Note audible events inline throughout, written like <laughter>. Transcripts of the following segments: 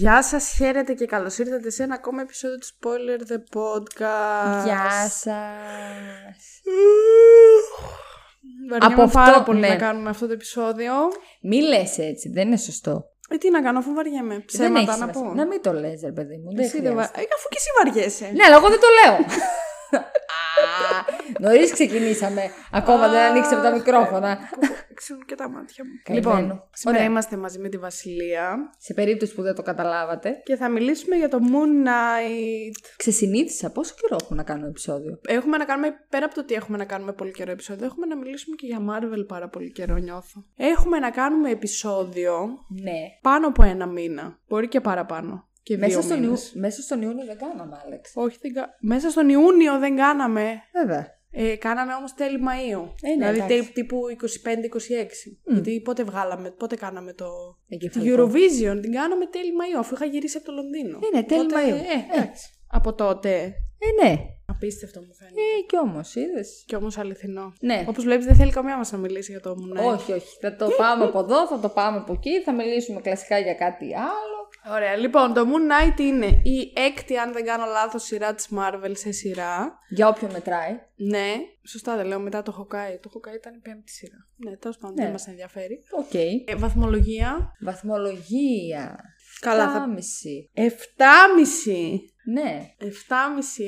Γεια σας, χαίρετε και καλώς ήρθατε σε ένα ακόμα επεισόδιο του Spoiler The Podcast. Γεια σας. Βαριέμαι Από αυτό, πάρα πολύ ναι. να κάνουμε αυτό το επεισόδιο. Μη λες έτσι, δεν είναι σωστό. Ε, τι να κάνω, αφού βαριέμαι. δεν Ψέματα έχει να σημασία. πω. Να μην το λες, ρε παιδί μου. Δεν Εσύ δεν βα... χρειάζεται. ε, αφού και εσύ βαριέσαι. Ναι, αλλά εγώ δεν το λέω. <laughs> Νωρίς ξεκινήσαμε. Ακόμα δεν ανοίξαμε τα μικρόφωνα. Ξέρουν και τα μάτια μου. Καημένο. Λοιπόν, σήμερα Ωραία. είμαστε μαζί με τη Βασιλεία Σε περίπτωση που δεν το καταλάβατε, και θα μιλήσουμε για το Moon Knight. ξεσυνήθισα πόσο καιρό έχω να κάνω επεισόδιο. Έχουμε να κάνουμε, πέρα από το ότι έχουμε να κάνουμε πολύ καιρό επεισόδιο, έχουμε να μιλήσουμε και για Marvel πάρα πολύ καιρό, νιώθω. Έχουμε να κάνουμε επεισόδιο Ναι. πάνω από ένα μήνα. Μπορεί και παραπάνω. Και Μέσα δύο στον, Ιου... μήνες. Μέσα στον Ιούνιο δεν κάναμε, Άλεξ. Όχι, δεν κα- μέσα στον Ιούνιο δεν κάναμε. Βέβαια. Ε, κάναμε όμως τέλη Μαΐου. Ε, ναι, δηλαδή εντάξει. τέλη τύπου 25-26. Γιατί πότε βγάλαμε, πότε κάναμε το... Την Εγκεφαλικό. Eurovision την κάναμε τέλη Μαΐου, αφού είχα γυρίσει από το Λονδίνο. Ε, ναι, τέλη Οπότε, Μαΐου. Ε, εντάξει. Από τότε. Ε, ναι. Απίστευτο μου φαίνεται. Ε, κι όμως, είδες. Και όμως αληθινό. Ναι. Όπως βλέπεις δεν θέλει καμία μας να μιλήσει για το Moon Knight. Όχι, όχι. Θα το πάμε από εδώ, θα το πάμε από εκεί, θα μιλήσουμε κλασικά για κάτι άλλο. Ωραία, λοιπόν, το Moon Knight είναι η έκτη, αν δεν κάνω λάθος, σειρά της Marvel σε σειρά. Για όποιον μετράει. Ναι, σωστά δεν λέω, μετά το Hawkeye. Το Hawkeye ήταν η πέμπτη σειρά. Ναι, τέλος πάντων, Ναι. δεν μας ενδιαφέρει. Οκ. Ε, βαθμολογία. Βαθμολογία. Καλά, 7,5. θα... 7,5. Ναι. 7,5.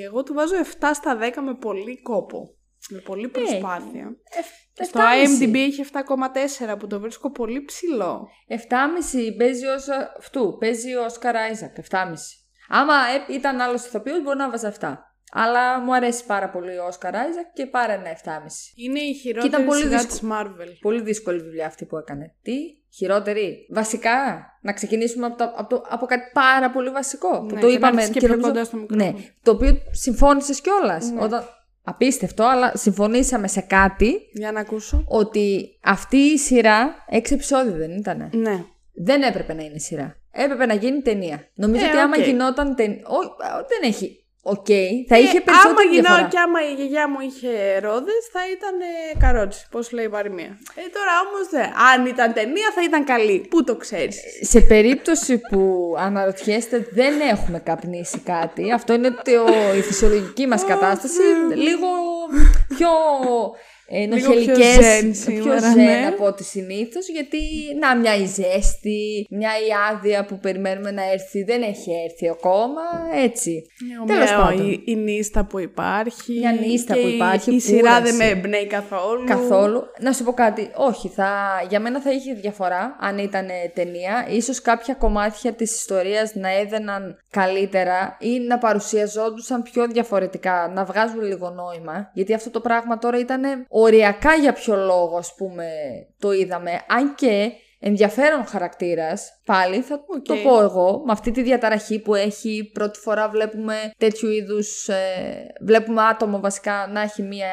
Εγώ του βάζω 7 στα 10 με πολύ κόπο. Με πολύ προσπάθεια. Στο 7,5. IMDb έχει 7,4 που το βρίσκω πολύ ψηλό. 7,5 παίζει ως αυτού. Παίζει ο Όσκαρ Άιζακ. 7,5. Άμα ε, ήταν άλλος ηθοποιός, μπορεί να βάζα 7. Αλλά μου αρέσει πάρα πολύ ο Όσκαρ Άιζακ και πάρε ένα 7,5. Είναι η Και χειρότερη ήταν πολύ σειρά δύσκολο. της Marvel. Πολύ δύσκολη δουλειά αυτή που έκανε. Τι, χειρότερη. Βασικά, να ξεκινήσουμε από, το, από, το, από κάτι πάρα πολύ βασικό. Που Ναι, το και να είπαμε έρθεις και πιο νομίζω- κοντά στο μικρόφωνο. Ναι, το οποίο συμφώνησες κιόλας. Ναι. Όταν... Απίστευτο, αλλά συμφωνήσαμε σε κάτι Για να ακούσω. ότι αυτή η σειρά, έξι επεισόδια δεν ήτανε. Ναι. Δεν έπρεπε να είναι σειρά. Έπρεπε να γίνει ταινία. Νομίζω Ε, ότι άμα οκ. γινόταν ταινία. δεν έχει. Οκ, θα είχε Ε, περισσότερη άμα διαφορά. γινώ και άμα η γιαγιά μου είχε ρόδες, θα ήταν ε, καρότσι. Πώς λέει η παροιμία. Ε, τώρα όμως δεν. Αν ήταν ταινία, θα ήταν καλή. Πού το ξέρεις. Σε περίπτωση που αναρωτιέστε δεν έχουμε καπνίσει κάτι, αυτό είναι το, η φυσιολογική μας κατάσταση, λίγο πιο ε, Λίγο πιο νοχελικές, ζεν σήμερα, πιο ζεν ναι. από ό,τι συνήθως, γιατί να μια η ζέστη, μια η άδεια που περιμένουμε να έρθει δεν έχει έρθει ακόμα, έτσι. Τέλος Μια- πάντων. Η, η νύστα που υπάρχει. Μια νύστα και που η- υπάρχει, Η, σειρά κούραση. δεν με εμπνέει καθόλου. Καθόλου. Να σου πω κάτι. Όχι, θα... για μένα θα είχε διαφορά αν ήταν ταινία. Ίσως κάποια κομμάτια της ιστορίας να έδαιναν καλύτερα ή να παρουσιαζόντουσαν πιο διαφορετικά, να βγάζουν λίγο νόημα. Γιατί αυτό το πράγμα τώρα ήταν οριακά για ποιο λόγο, ας πούμε, το είδαμε. Αν και ενδιαφέρον χαρακτήρας, πάλι θα το πω εγώ, με αυτή τη διαταραχή που έχει, πρώτη φορά βλέπουμε τέτοιου είδους, ε, βλέπουμε άτομο βασικά να έχει μια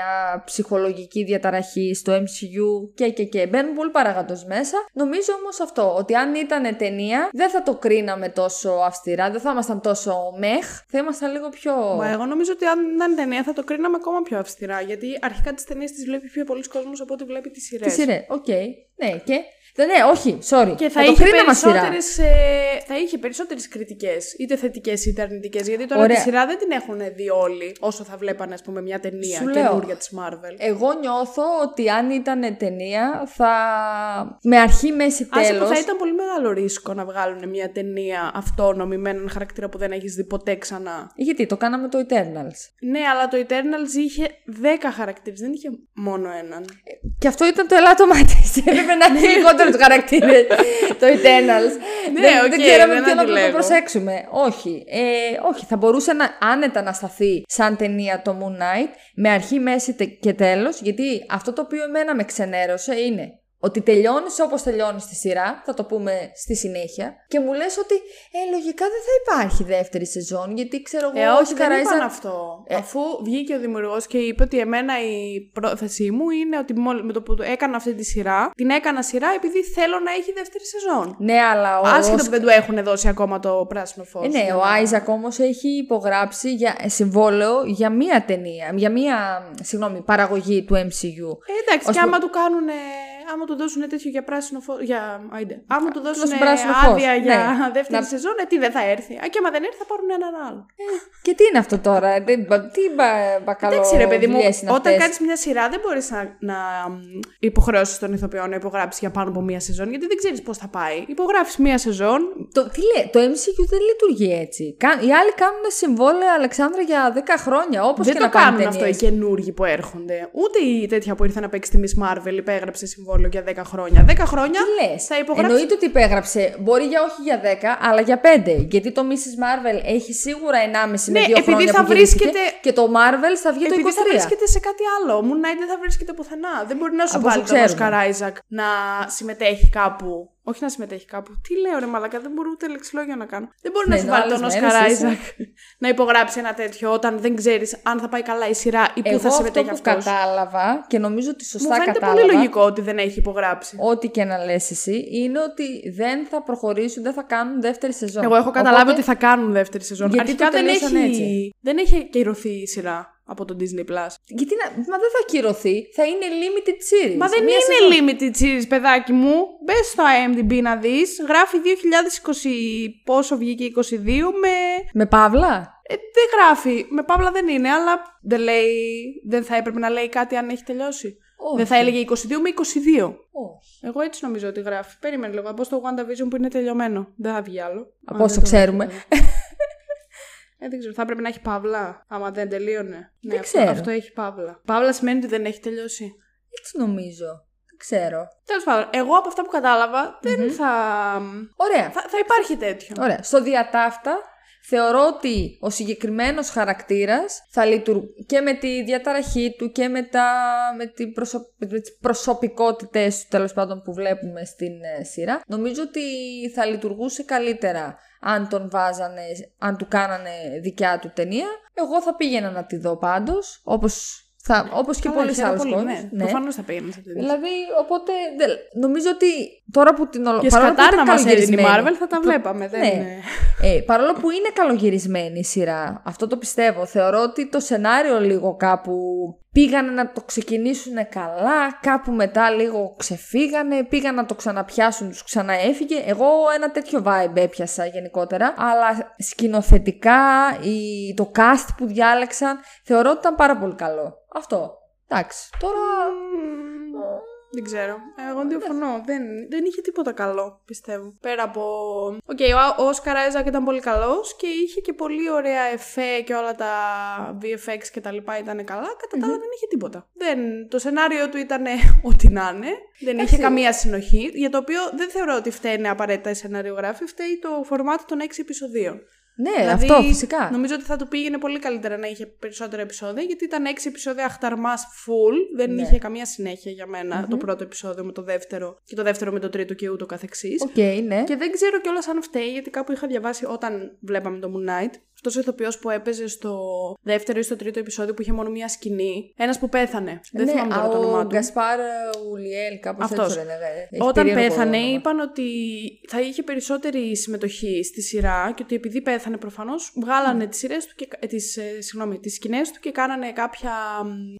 ψυχολογική διαταραχή στο MCU και και και μπαίνουν πολύ παραγαντός μέσα. Νομίζω όμως αυτό, ότι αν ήταν ταινία δεν θα το κρίναμε τόσο αυστηρά, δεν θα ήμασταν τόσο μεχ, θα ήμασταν λίγο πιο... Μα εγώ νομίζω ότι αν ήταν ταινία θα το κρίναμε ακόμα πιο αυστηρά. Γιατί αρχικά τις ταινίες τις βλέπει πιο πολλοί κόσμος από ό,τι βλέπει τις σειρές. Τις σειρές, οκ, ναι και... Δεν, ναι, όχι, sorry. Και θα, το είχε κρίναμε αυστηρά. περισσότερες, ε, θα είχε περισσότερες κριτικές, είτε θετικές είτε αρνητικές, γιατί τώρα Ωραία. τη σειρά δεν την έχουν δει όλοι όσο θα βλέπανε ας πούμε μια ταινία Σου λέω. καινούρια της Marvel. Εγώ νιώθω ότι αν ήταν ταινία θα. με αρχή, μέση, Άσε που τέλος. θα ήταν πολύ μεγάλο ρίσκο να βγάλουν μια ταινία αυτόνομη με έναν χαρακτήρα που δεν έχεις δει ποτέ ξανά. Γιατί το κάναμε το Eternals. Ναι, αλλά το Eternals είχε 10 χαρακτήρες, δεν είχε μόνο έναν. Και αυτό ήταν το ελάττωμά της. <laughs> Έπρεπε να έχει λιγότερους χαρακτήρες το Eternals. Ναι, δεν, οκ, δεν ξέραμε δεν ποιον να αντιλέγω. το προσέξουμε. Όχι. Ε, όχι, θα μπορούσε να, άνετα να σταθεί σαν ταινία το Moon Knight με αρχή, μέση τε- και τέλος γιατί αυτό το οποίο εμένα με ξενέρωσε είναι ότι τελειώνεις όπως τελειώνεις τη σειρά, θα το πούμε στη συνέχεια, και μου λες ότι ε, λογικά δεν θα υπάρχει δεύτερη σεζόν, γιατί ξέρω εγώ, Ε, όχι, δεν Oscar είπαν Isaac- αυτό. Ε. Αφού βγήκε ο δημιουργός και είπε ότι εμένα η πρόθεσή μου είναι ότι μόλι με το που έκανα αυτή τη σειρά, την έκανα σειρά επειδή θέλω να έχει δεύτερη σεζόν. Ναι, αλλά ο Άσχετο Oscar- που δεν του έχουν δώσει ακόμα το πράσινο φως. Ε, ναι, ο Άιζακ όμως έχει υπογράψει για ε, συμβόλαιο για μία ταινία, για μία συγγνώμη, παραγωγή του MCU. Ε, εντάξει, Ως και που- άμα του κάνουν. Άμα του δώσουν τέτοιο για πράσινο φω. Για... Άιντε. Άμα του δώσουν δώσουν πράσινο φως. άδεια για Ναι. δεύτερη Να- σεζόν, ε, τι δεν θα έρθει. Α, και άμα δεν έρθει, θα πάρουν έναν άλλο. Και τι είναι αυτό τώρα, ε, δεν- μπα- τι μπα- μπακαλό Εντάξει, ρε παιδί μου, δουλειές είναι όταν αυτές; κάνεις μια σειρά δεν μπορείς να, να υποχρεώσεις τον ηθοποιό να υπογράψει για πάνω από μία σεζόν, γιατί δεν ξέρεις πώς θα πάει. Υπογράφεις μία σεζόν. Το, τι λέει, το MCU δεν λειτουργεί έτσι. Κα- Οι άλλοι κάνουν συμβόλαια, Αλεξάνδρα, για 10 χρόνια. Όπως δεν και το να κάνουν κάνουν αυτό οι ταινίες. καινούργοι που έρχονται. Ούτε η τέτοια που ήρθε να παίξει τη Miss Marvel υπέγραψε συμβόλαιο για 10 χρόνια. 10 χρόνια Τι λες; θα υπογράψει. Εννοείται ότι υπέγραψε. Μπορεί για όχι για 10, αλλά για 5. Γιατί το Mrs. Marvel έχει σίγουρα 1,5 με Ναι, 2 επειδή χρόνια θα που γεννήθηκε βρίσκεται- Και το Marvel θα βγει Επειδή το 23. θα βρίσκεται σε κάτι άλλο. Ο Moon Knight δεν θα βρίσκεται πουθενά. Δεν μπορεί να σου Από όσο βάλει τον ξέρουμε. Oscar Isaac να συμμετέχει κάπου. Όχι να συμμετέχει κάπου. Τι λέω ρε Μαλακά, δεν μπορώ ούτε λεξιλόγιο να κάνω. Δεν μπορεί Ναι, να σου ενώ βάλει τον άλλες Oscar μέρες είσαι. Isaac να υπογράψει ένα τέτοιο όταν δεν ξέρεις αν θα πάει καλά η σειρά ή πού Εγώ θα αυτό συμμετέχει που αυτός. κατάλαβα και νομίζω ότι Μου σωστά φαίνεται κατάλαβα. πολύ λογικό ότι δεν έχει υπογράψει. Ό,τι και να λες εσύ, είναι ότι δεν θα προχωρήσουν, δεν θα κάνουν δεύτερη σεζόν. Εγώ έχω καταλάβει Οπότε, ότι θα κάνουν δεύτερη σεζόν. Γιατί Αρχικά το δεν τελείωσαν έχει, έτσι. δεν έχει ακυρωθεί η σειρά από το Disney Plus. Γιατί να, μα δεν θα ακυρωθεί, θα είναι limited series. Μα δεν Μία είναι σεζόν. limited series, παιδάκι μου. Μπες στο IMDb να δεις. Γράφει 2020. Πόσο βγήκε 22 με. Με παύλα; Ε, δεν γράφει. Με παύλα δεν είναι, αλλά δεν λέει. Δεν θα έπρεπε να λέει κάτι αν έχει τελειώσει. Όχι. Δεν θα έλεγε 22 με 22. Όχι. Εγώ έτσι νομίζω ότι γράφει. Περίμενε λίγο. Θα πω στο WandaVision που είναι τελειωμένο. Δεν θα βγει άλλο. Από Αν όσο δεν το ξέρουμε. Γράφει. Ε, δεν ξέρω. Θα έπρεπε να έχει παύλα. Άμα δεν τελείωνε. Ναι, αυτό, ξέρω. αυτό έχει παύλα. Παύλα σημαίνει ότι δεν έχει τελειώσει. Έτσι νομίζω. Δεν ξέρω. Τέλος πάντων, εγώ από αυτά που καταλαβα δεν θα. Ωραία. θα. Θα υπάρχει τέτοιο. Ωραία. Στο διατάφτα θεωρώ ότι ο συγκεκριμένος χαρακτήρας θα λειτουργεί και με τη διαταραχή του και με, τα, με, την προσω... με τις προσωπικότητες του τέλος πάντων που βλέπουμε στην ε, σειρά. Νομίζω ότι θα λειτουργούσε καλύτερα αν τον βάζανε, αν του κάνανε δικιά του ταινία. Εγώ θα πήγαινα να τη δω πάντως, όπως, θα, όπως και Καλά, πολλοί χαίρομαι άλλοι πολύ, κόσμος. Ναι. Ναι. Προφανώς θα πήγαινε σε τέτοιο. Δηλαδή, οπότε δεν- νομίζω ότι τώρα που την ολο... Και παρόλο που σκατά ήταν να μας έδινε η καλογυρισμένη- Marvel θα τα το- βλέπαμε. Δεν ναι. είναι. Ε, παρόλο που είναι καλογυρισμένη η σειρά, αυτό το πιστεύω. Θεωρώ ότι το σενάριο λίγο κάπου πήγανε να το ξεκινήσουν καλά, κάπου μετά λίγο ξεφύγανε, πήγαν να το ξαναπιάσουν, τους ξαναέφυγε. Εγώ ένα τέτοιο vibe έπιασα γενικότερα, αλλά σκηνοθετικά η, το cast που διάλεξαν θεωρώ ότι ήταν πάρα πολύ καλό. Αυτό. Εντάξει, τώρα... Μμμ, Δεν ξέρω. Εγώ διαφωνώ. Δεν, δεν είχε τίποτα καλό, πιστεύω. Πέρα από. Οκ, ο, ο Όσκαρ Άιζακ ήταν πολύ καλός και είχε και πολύ ωραία εφέ και όλα τα VFX και τα λοιπά ήταν καλά. Κατά τα άλλα δεν είχε τίποτα. Δεν, το σενάριο του ήταν <laughs> ό,τι να είναι. Δεν είχε Εντάξει. καμία συνοχή. Για το οποίο δεν θεωρώ ότι φταίνε απαραίτητα οι σεναριογράφοι. Φταίει το φορμάτ των 6 επεισοδίων. Ναι, Δηλαδή, αυτό φυσικά. Νομίζω ότι θα του πήγαινε πολύ καλύτερα να είχε περισσότερα επεισόδια, γιατί ήταν έξι επεισόδια αχταρμάς full. Δεν Ναι. είχε καμία συνέχεια για μένα το πρώτο επεισόδιο με το δεύτερο και το δεύτερο με το τρίτο και ούτω καθεξής. Οκ, ναι. Και δεν ξέρω κιόλας αν φταίει, γιατί κάπου είχα διαβάσει όταν βλέπαμε το Moon Knight. Αυτός ο ηθοποιός που έπαιζε στο δεύτερο ή στο τρίτο επεισόδιο που είχε μόνο μία σκηνή. Ένας που πέθανε. Δεν ναι, θυμάμαι τώρα το ο όνομά του. Γκασπάρ Ουλιέλ, κάπως έτσι Αυτός. το λένε. ε, έχει Όταν περίεργο πέθανε, όνομα. είπαν ότι θα είχε περισσότερη συμμετοχή στη σειρά και ότι επειδή πέθανε προφανώς, βγάλανε τις σειρές του και, ε, τις, ε, συγγνώμη, τις σκηνές του και κάνανε κάποια.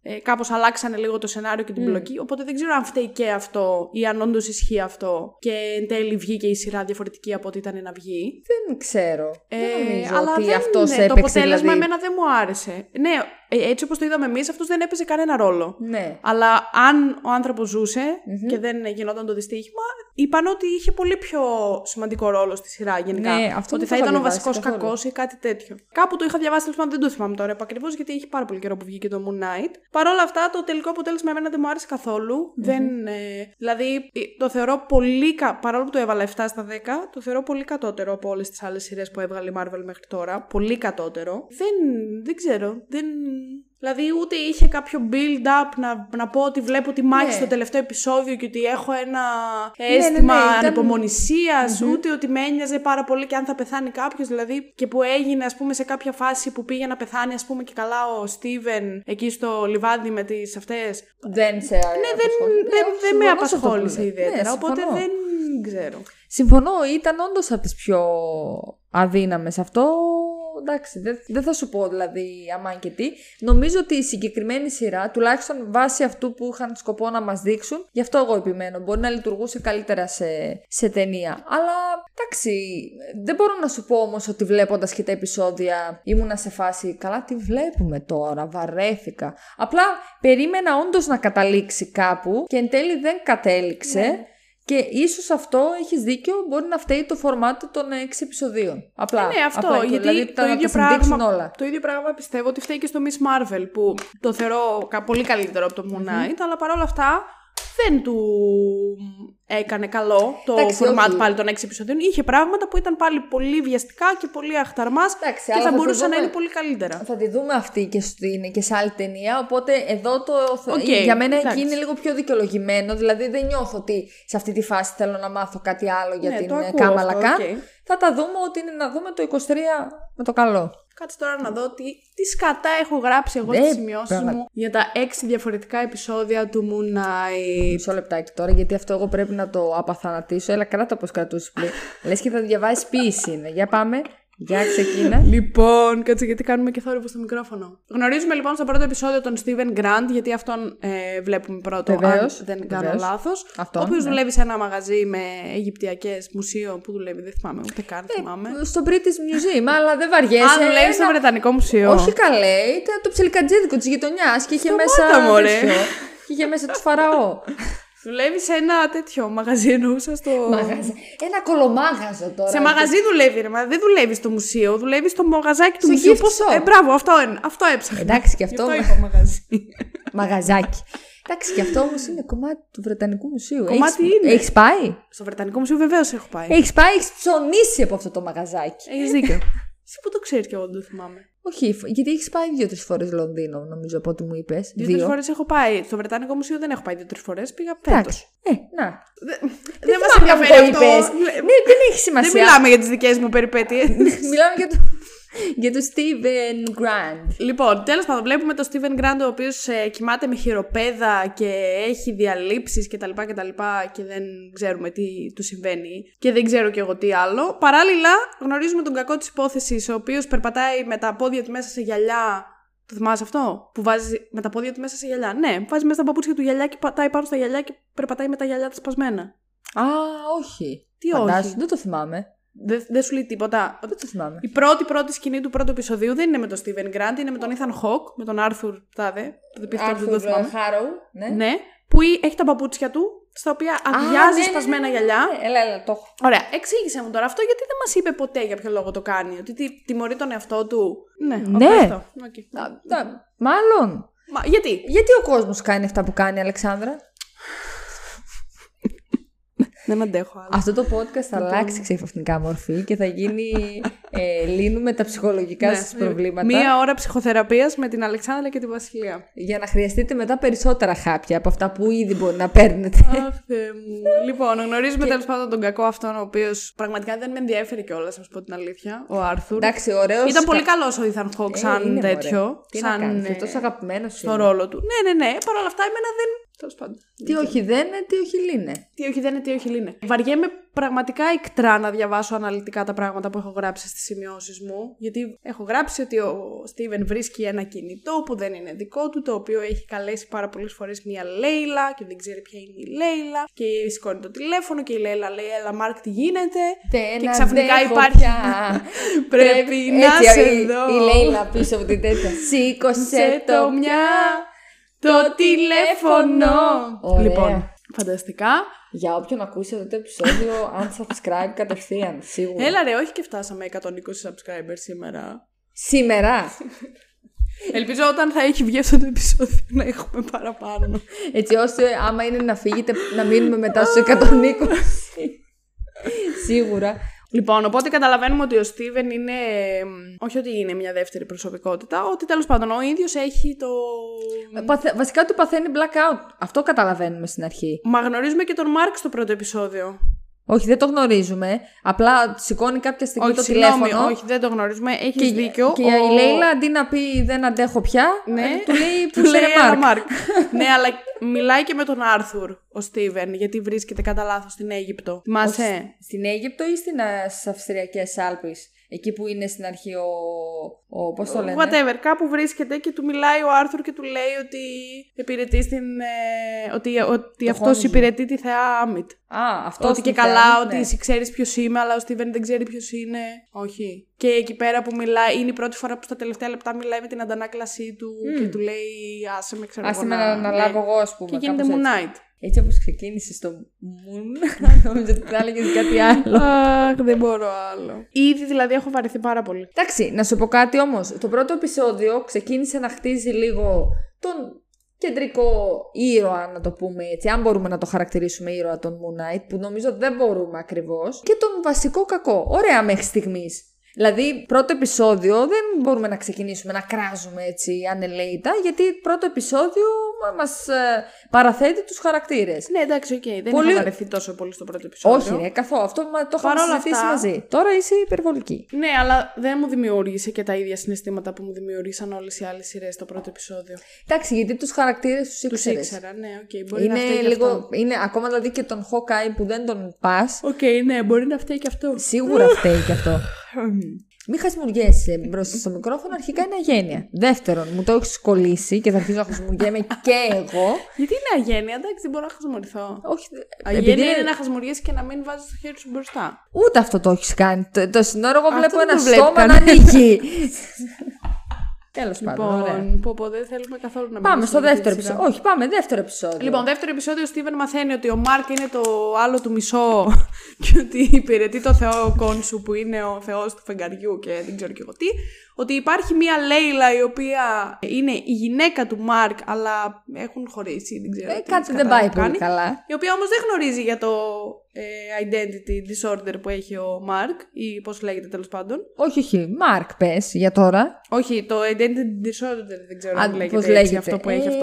Ε, κάπως αλλάξανε λίγο το σενάριο και την πλοκή. Οπότε δεν ξέρω αν φταίει και αυτό ή αν όντως ισχύει αυτό και εν τέλει βγήκε η σειρά διαφορετική από ό,τι ήταν να βγει. Δεν ξέρω. Ε, δεν νομίζω αλλά ότι δεν, αυτός ναι, το έπαιξε αποτέλεσμα δηλαδή. εμένα δεν μου άρεσε. Ναι, ε, έτσι όπως το είδαμε εμείς, αυτός δεν έπαιζε κανένα ρόλο. Ναι. Αλλά αν ο άνθρωπος ζούσε και δεν γινόταν το δυστύχημα, είπαν ότι είχε πολύ πιο σημαντικό ρόλο στη σειρά γενικά. Ναι, αυτό ότι δεν θα το είχα ήταν ο διαβάσει βασικό καθόλου. κακός ή κάτι τέτοιο. Κάπου το είχα διαβάσει, τέλος πάντων δεν το θυμάμαι τώρα ακριβώς, γιατί έχει πάρα πολύ καιρό που βγήκε το Moon Knight. Παρ' όλα αυτά, το τελικό αποτέλεσμα εμένα δεν μου άρεσε καθόλου. Δεν, ε, δηλαδή, ε, το θεωρώ πολύ. κα- Παρόλο που το έβαλα 7 στα 10, το θεωρώ πολύ κατώτερο από όλες τις άλλες σειρές που έβγαλε η Marvel μέχρι τώρα. Πολύ κατώτερο. Δεν, δεν ξέρω. Δεν, Δηλαδή ούτε είχε κάποιο build-up να, να πω ότι βλέπω τη μάχη Ναι. στο τελευταίο επεισόδιο και ότι έχω ένα ναι, ναι, αίσθημα ήταν- ανυπομονησίας, ούτε ότι με ένοιαζε πάρα πολύ και αν θα πεθάνει κάποιος, δηλαδή και που έγινε ας πούμε σε κάποια φάση που πήγε να πεθάνει ας πούμε και καλά ο Στίβεν εκεί στο λιβάδι με τις αυτές. Δεν σε Ναι, δεν, δεν, δεν με απασχόλησε ιδιαίτερα, Ναι, οπότε συμφωνώ. δεν ξέρω. Συμφωνώ, ήταν όντως από τις πιο αδύναμες. Αυτό εντάξει, δεν, δεν θα σου πω δηλαδή αμάν και τι. Νομίζω ότι η συγκεκριμένη σειρά, τουλάχιστον βάσει αυτού που είχαν σκοπό να μας δείξουν, γι' αυτό εγώ επιμένω, μπορεί να λειτουργούσε καλύτερα σε, σε ταινία. Αλλά εντάξει, δεν μπορώ να σου πω όμως ότι βλέποντας και τα επεισόδια ήμουνα σε φάση. Καλά, τι βλέπουμε τώρα, βαρέθηκα. Απλά περίμενα όντως να καταλήξει κάπου και εν τέλει δεν κατέληξε. Ναι. Και ίσως αυτό έχεις δίκιο, μπορεί να φταίει το φορμάτ των 6 επεισοδίων. Απλά. Ναι, αυτό. απλά, γιατί δηλαδή, το, τα- να ίδιο τα συνδείξουν πράγμα, όλα. το ίδιο πράγμα πιστεύω ότι φταίει και στο Miss Marvel που το θεωρώ κα- πολύ καλύτερο από το Moon Knight, αλλά παρόλα αυτά δεν του έκανε καλό το Εντάξει, format όχι. πάλι των 6 επεισοδίων. Είχε πράγματα που ήταν πάλι πολύ βιαστικά και πολύ αχταρμάς Εντάξει, και αλλά θα θα μπορούσε το να δούμε. είναι πολύ καλύτερα. Θα τη δούμε αυτή και, στην, και σε άλλη ταινία. Οπότε εδώ το. Οκ, για μένα εκεί εντάξει. είναι λίγο πιο δικαιολογημένο. Δηλαδή δεν νιώθω ότι σε αυτή τη φάση θέλω να μάθω κάτι άλλο για Ναι, την το ε, ακούω Kamala αυτό, Kang. OK. Θα τα δούμε ότι είναι να δούμε το 23 με το καλό. Κάτσε τώρα να δω τι, τι σκατά έχω γράψει εγώ Ναι, στις σημειώσεις πράγμα. μου για τα 6 διαφορετικά επεισόδια του Moon Knight. Μισό λεπτάκι τώρα, γιατί αυτό εγώ πρέπει να το απαθανατίσω. Έλα, κράτα πώς κρατούσες πριν. <laughs> Λες και θα διαβάσεις ποίηση είναι. Για πάμε. Για ξεκίνα. Λοιπόν, κάτσε γιατί κάνουμε και θόρυβο στο μικρόφωνο. Γνωρίζουμε λοιπόν στο πρώτο επεισόδιο τον Steven Grant, γιατί αυτόν ε, βλέπουμε πρώτο, Βεβαίως, αν δεν κάνω βεβαίως. λάθος. Ο Αυτόν, οποίος ναι. δουλεύει σε ένα μαγαζί με Αιγυπτιακές μουσείο. Που δουλεύει, δεν θυμάμαι, ούτε καν θυμάμαι. Στο British Museum, αλλά δεν βαριέσαι. Α, δουλεύει στο Ένα- Βρετανικό Μουσείο. Όχι καλέ, ήταν το ψιλικατζίδικο της γειτονιάς και είχε Σταμάτα, μέσα. μωρέ. τέτοιο. Και είχε μέσα του φαραώ. <laughs> Δουλεύει σε ένα τέτοιο μαγαζί, εννοούσα στο. Μαγαζί. Ένα κολομάγαζο τώρα. Σε μαγαζί δουλεύει, ρε, μα δεν δουλεύεις στο μουσείο, δουλεύεις στο μαγαζάκι του Στο μουσείου. gift Πώς- shop. Ε, μπράβο, αυτό, είναι, αυτό έψαχνα. Εντάξει, και Γι' αυτό- είπα μαγαζί. <laughs> Μαγαζάκι. Εντάξει, και αυτό όμως είναι κομμάτι του Βρετανικού Μουσείου. Κομμάτι Έχεις- είναι. Έχεις πάει; στο Βρετανικό Μουσείο βεβαίως έχω πάει. Έχεις πάει, έχεις ψωνίσει από αυτό το μαγαζάκι. Έχεις δίκιο. <laughs> Εσύ που το ξέρει και εγώ δεν το θυμάμαι. Όχι, φ- γιατί έχεις πάει δύο-τρεις φορές Λονδίνο, νομίζω από ό,τι μου είπες. Δύο-τρεις φορές έχω πάει. Στο Βρετανικό Μουσείο δεν έχω πάει δύο-τρι φορές. Πήγα φέτος. Εντάξει. Ε, να. Δεν μας θυμάμαι να μου ενδιαφέρει το αυτό. είπες. Λε- Ναι, δεν έχει Δεν σημασία. μιλάμε για τις δικές μου περιπέτειες. Μιλάμε για το, <laughs> για το Steven Grant. λοιπόν, τέλος πάντων, βλέπουμε τον Steven Grant ο οποίος κοιμάται με χειροπέδα και έχει διαλύσει κτλ. Και, τα λοιπά και δεν ξέρουμε τι του συμβαίνει. Και δεν ξέρω κι εγώ τι άλλο. Παράλληλα, γνωρίζουμε τον κακό της υπόθεσης, ο οποίος περπατάει με τα πόδια του μέσα σε γυαλιά. Το θυμάσαι αυτό; Που βάζει με τα πόδια του μέσα σε γυαλιά. Ναι, βάζει μέσα στα παπούτσια του γυαλιά και πατάει πάνω στα γυαλιά και περπατάει με τα γυαλιά τα σπασμένα. Α, όχι. Τι Φαντάσου, όχι; Δεν το θυμάμαι. Δεν, δεν σου λέει τίποτα. Δεν το θυμάμαι. Η πρώτη πρώτη σκηνή του πρώτου επεισοδίου δεν είναι με τον Steven Grant, είναι με τον Ethan Hawke, με τον Arthur Τάδε. Το πίστευα ότι δεν το θυμάμαι. Harrow. Ναι. Ναι, που ή- έχει τα παπούτσια του, στα οποία αδειάζει ναι, ναι, σπασμένα ναι, ναι, γυαλιά. ναι. Έλα, έλα, το έχω. Ωραία, εξήγησε μου τώρα αυτό γιατί δεν μας είπε ποτέ για ποιο λόγο το κάνει. Ότι τι, τιμωρεί τον εαυτό του. Ναι, Ναι. αυτό. Οκ. Α, τα- Μάλλον. Μα, γιατί; Γιατί ο κόσμος κάνει αυτά που κάνει, Αλεξάνδρα; Δεν αντέχω άλλο. Αυτό το podcast θα αλλάξει ξεφαυτικά μορφή και θα γίνει. Ε, λύνουμε τα ψυχολογικά Ναι. σας προβλήματα. Μία ώρα ψυχοθεραπείας με την Αλεξάνδρα και τη Βασιλεία. Για να χρειαστείτε μετά περισσότερα χάπια από αυτά που ήδη μπορεί να παίρνετε. Αχ, Θεέ μου. Λοιπόν, γνωρίζουμε τέλος πάντων τον κακό αυτόν, ο οποίος πραγματικά δεν με ενδιαφέρει κιόλας, να σου πω την αλήθεια. Ο Άρθουρ. Εντάξει, ωραίος. Ήταν πολύ καλός ο Ethan Hawke σαν τέτοιο. Τι σαν να κάνεις, ε, τόσο αγαπημένος στο ρόλο του. Ναι, ναι, ναι. Παρ' όλα αυτά, εμένα δεν. Τέλος πάντων. Τι όχι δεν είναι, τι όχι λύνε. Τι όχι δεν είναι, τι όχι λύνε. Βαριέμαι πραγματικά εκτρά να διαβάσω αναλυτικά τα πράγματα που έχω γράψει στις σημειώσεις μου. Γιατί έχω γράψει ότι ο Στίβεν βρίσκει ένα κινητό που δεν είναι δικό του, το οποίο έχει καλέσει πάρα πολλές φορές μία Λέιλα και δεν ξέρει ποια είναι η Λέιλα. Και σηκώνει το τηλέφωνο και η Λέιλα λέει: Έλα, Μάρκ, τι γίνεται; Δεν και ξαφνικά αντέχω υπάρχει. πια. <laughs> Πρέπει να Έτσι, σε η- δω. Η Λέιλα πίσω από την τέτοια. Σήκωσε Σε το το μια. Μια το τηλέφωνο. Ωραία. Λοιπόν, φανταστικά. Για όποιον ακούσει αυτό το επεισόδιο, <laughs> unsubscribe κατευθείαν, σίγουρα. Έλα ρε, όχι και φτάσαμε 120 subscribers σήμερα. Σήμερα. <laughs> Ελπίζω όταν θα έχει βγει αυτό το επεισόδιο να έχουμε παραπάνω. Έτσι ώστε άμα είναι να φύγετε, να μείνουμε μετά στους 120. <laughs> Σίγουρα. Λοιπόν, οπότε καταλαβαίνουμε ότι ο Στίβεν είναι. μ, Όχι ότι είναι μια δεύτερη προσωπικότητα, ότι τέλος πάντων ο ίδιος έχει το. Παθε- Βασικά του παθαίνει blackout. Αυτό καταλαβαίνουμε στην αρχή. Μα γνωρίζουμε και τον Μάρκ στο πρώτο επεισόδιο. Όχι, δεν το γνωρίζουμε. Απλά σηκώνει κάποια στιγμή όχι, το συγγνώμη, τηλέφωνο. όχι, δεν το γνωρίζουμε. Έχεις Και, δίκιο. και ο- η Λέιλα αντί να πει δεν αντέχω πια, Ναι. ε, του λέει <laughs> Του που λέει λέει «Έλα, Μάρκ. Μάρκ. <laughs> ναι, αλλά μιλάει και με τον Άρθουρ ο Στίβεν, γιατί βρίσκεται κατά λάθος στην Αίγυπτο. Θυμάσαι; Στην Αίγυπτο ή στην, ε, στις Αυστριακές Άλπεις; Εκεί που είναι στην αρχή ο. ο πώς το λένε; Whatever, κάπου βρίσκεται και του μιλάει ο Άρθουρ και του λέει ότι υπηρετεί στην. ε, ότι ότι Το αυτός Χόνζου. υπηρετεί τη θεά Άμιτ. Α, αυτός Ότι και καλά, ότι εσύ ξέρεις ποιος είμαι, αλλά ο Στίβεν δεν ξέρει ποιος είναι. Όχι. Και εκεί πέρα που μιλάει, είναι η πρώτη φορά που στα τελευταία λεπτά μιλάει με την αντανάκλασή του και του λέει Άσε με, ξέρω Άσε εγώ, με να, να λάβω εγώ, ας πούμε. Και γίνεται κάπως Moon έτσι. Knight. Έτσι όπως ξεκίνησε το Moon, <laughs> νόμιζα ότι θα έλεγες κάτι άλλο. Αχ, δεν μπορώ άλλο. Ήδη δηλαδή έχω βαρεθεί πάρα πολύ. Εντάξει, να σου πω κάτι όμως. Το πρώτο επεισόδιο ξεκίνησε να χτίζει λίγο τον κεντρικό ήρωα, να το πούμε έτσι, αν μπορούμε να το χαρακτηρίσουμε ήρωα τον Moon Knight, που νομίζω δεν μπορούμε ακριβώς, και τον βασικό κακό. Ωραία μέχρι στιγμής. Δηλαδή, πρώτο επεισόδιο δεν μπορούμε να ξεκινήσουμε να κράζουμε έτσι ανελαίητα, γιατί πρώτο επεισόδιο μας ε, παραθέτει τους χαρακτήρες. Ναι, εντάξει, οκ. Δεν Πολύ- είχα βαρεθεί τόσο πολύ στο πρώτο επεισόδιο. Όχι, ρε, καθόλου. Αυτό μα- το είχαμε Παρόλα συζητήσει αυτά- μαζί. Τώρα είσαι υπερβολική. Ναι, αλλά δεν μου δημιούργησε και τα ίδια συναισθήματα που μου δημιούργησαν όλες οι άλλες σειρές στο πρώτο επεισόδιο. Εντάξει, γιατί τους χαρακτήρες τους Τους ήξερες. ήξερα, ναι, οκ. μπορεί να Είναι φταίει και λίγο. αυτό. Είναι ακόμα δηλαδή και τον Hawkeye που δεν τον πας. Οκ, ναι, μπορεί να φταίει και αυτό. Σίγουρα φταίει και αυτό. Μην χασμουριέσαι μπροστά στο μικρόφωνο, αρχικά είναι αγένεια. Δεύτερον, μου το έχεις κολλήσει και θα αρχίσω να χασμουριέμαι και εγώ. Γιατί είναι αγένεια, εντάξει, δεν μπορώ να χασμουρηθώ. Όχι. Αγένεια επειδή είναι να χασμουριέσαι και να μην βάζεις το χέρι σου μπροστά. Ούτε αυτό το έχεις κάνει. Το, το σύνορο εγώ βλέπω δεν ένα το βλέπει στόμα να κανένας. ανοίγει. <laughs> Τέλος πάντων, ωραία. Λοιπόν, πω, πω, δεν θέλουμε καθόλου να Πάμε μιλήσουμε στο για τη δεύτερο σειρά. επεισόδιο. Όχι, πάμε δεύτερο επεισόδιο. Λοιπόν, δεύτερο επεισόδιο, ο Στίβεν μαθαίνει ότι ο Μάρκ είναι το άλλο του μισό <laughs> και ότι υπηρετεί το θεό Κόνσου που είναι ο θεός του φεγγαριού και δεν ξέρω και εγώ τι. Ότι υπάρχει μία Λέιλα η οποία είναι η γυναίκα του Μάρκ, αλλά έχουν χωρίσει, δεν ξέρω. Ε, τι κάτι σκατά δεν πάει έχουν πολύ κάνει. καλά. Η οποία όμως δεν γνωρίζει για το ε, identity disorder που έχει ο Μάρκ ή πώς λέγεται τέλος πάντων. Όχι, όχι. Μάρκ, πες για τώρα. Όχι, το identity disorder δεν ξέρω Α, αν λέγεται, πώς έτσι λέγεται. αυτό που έχει Ε,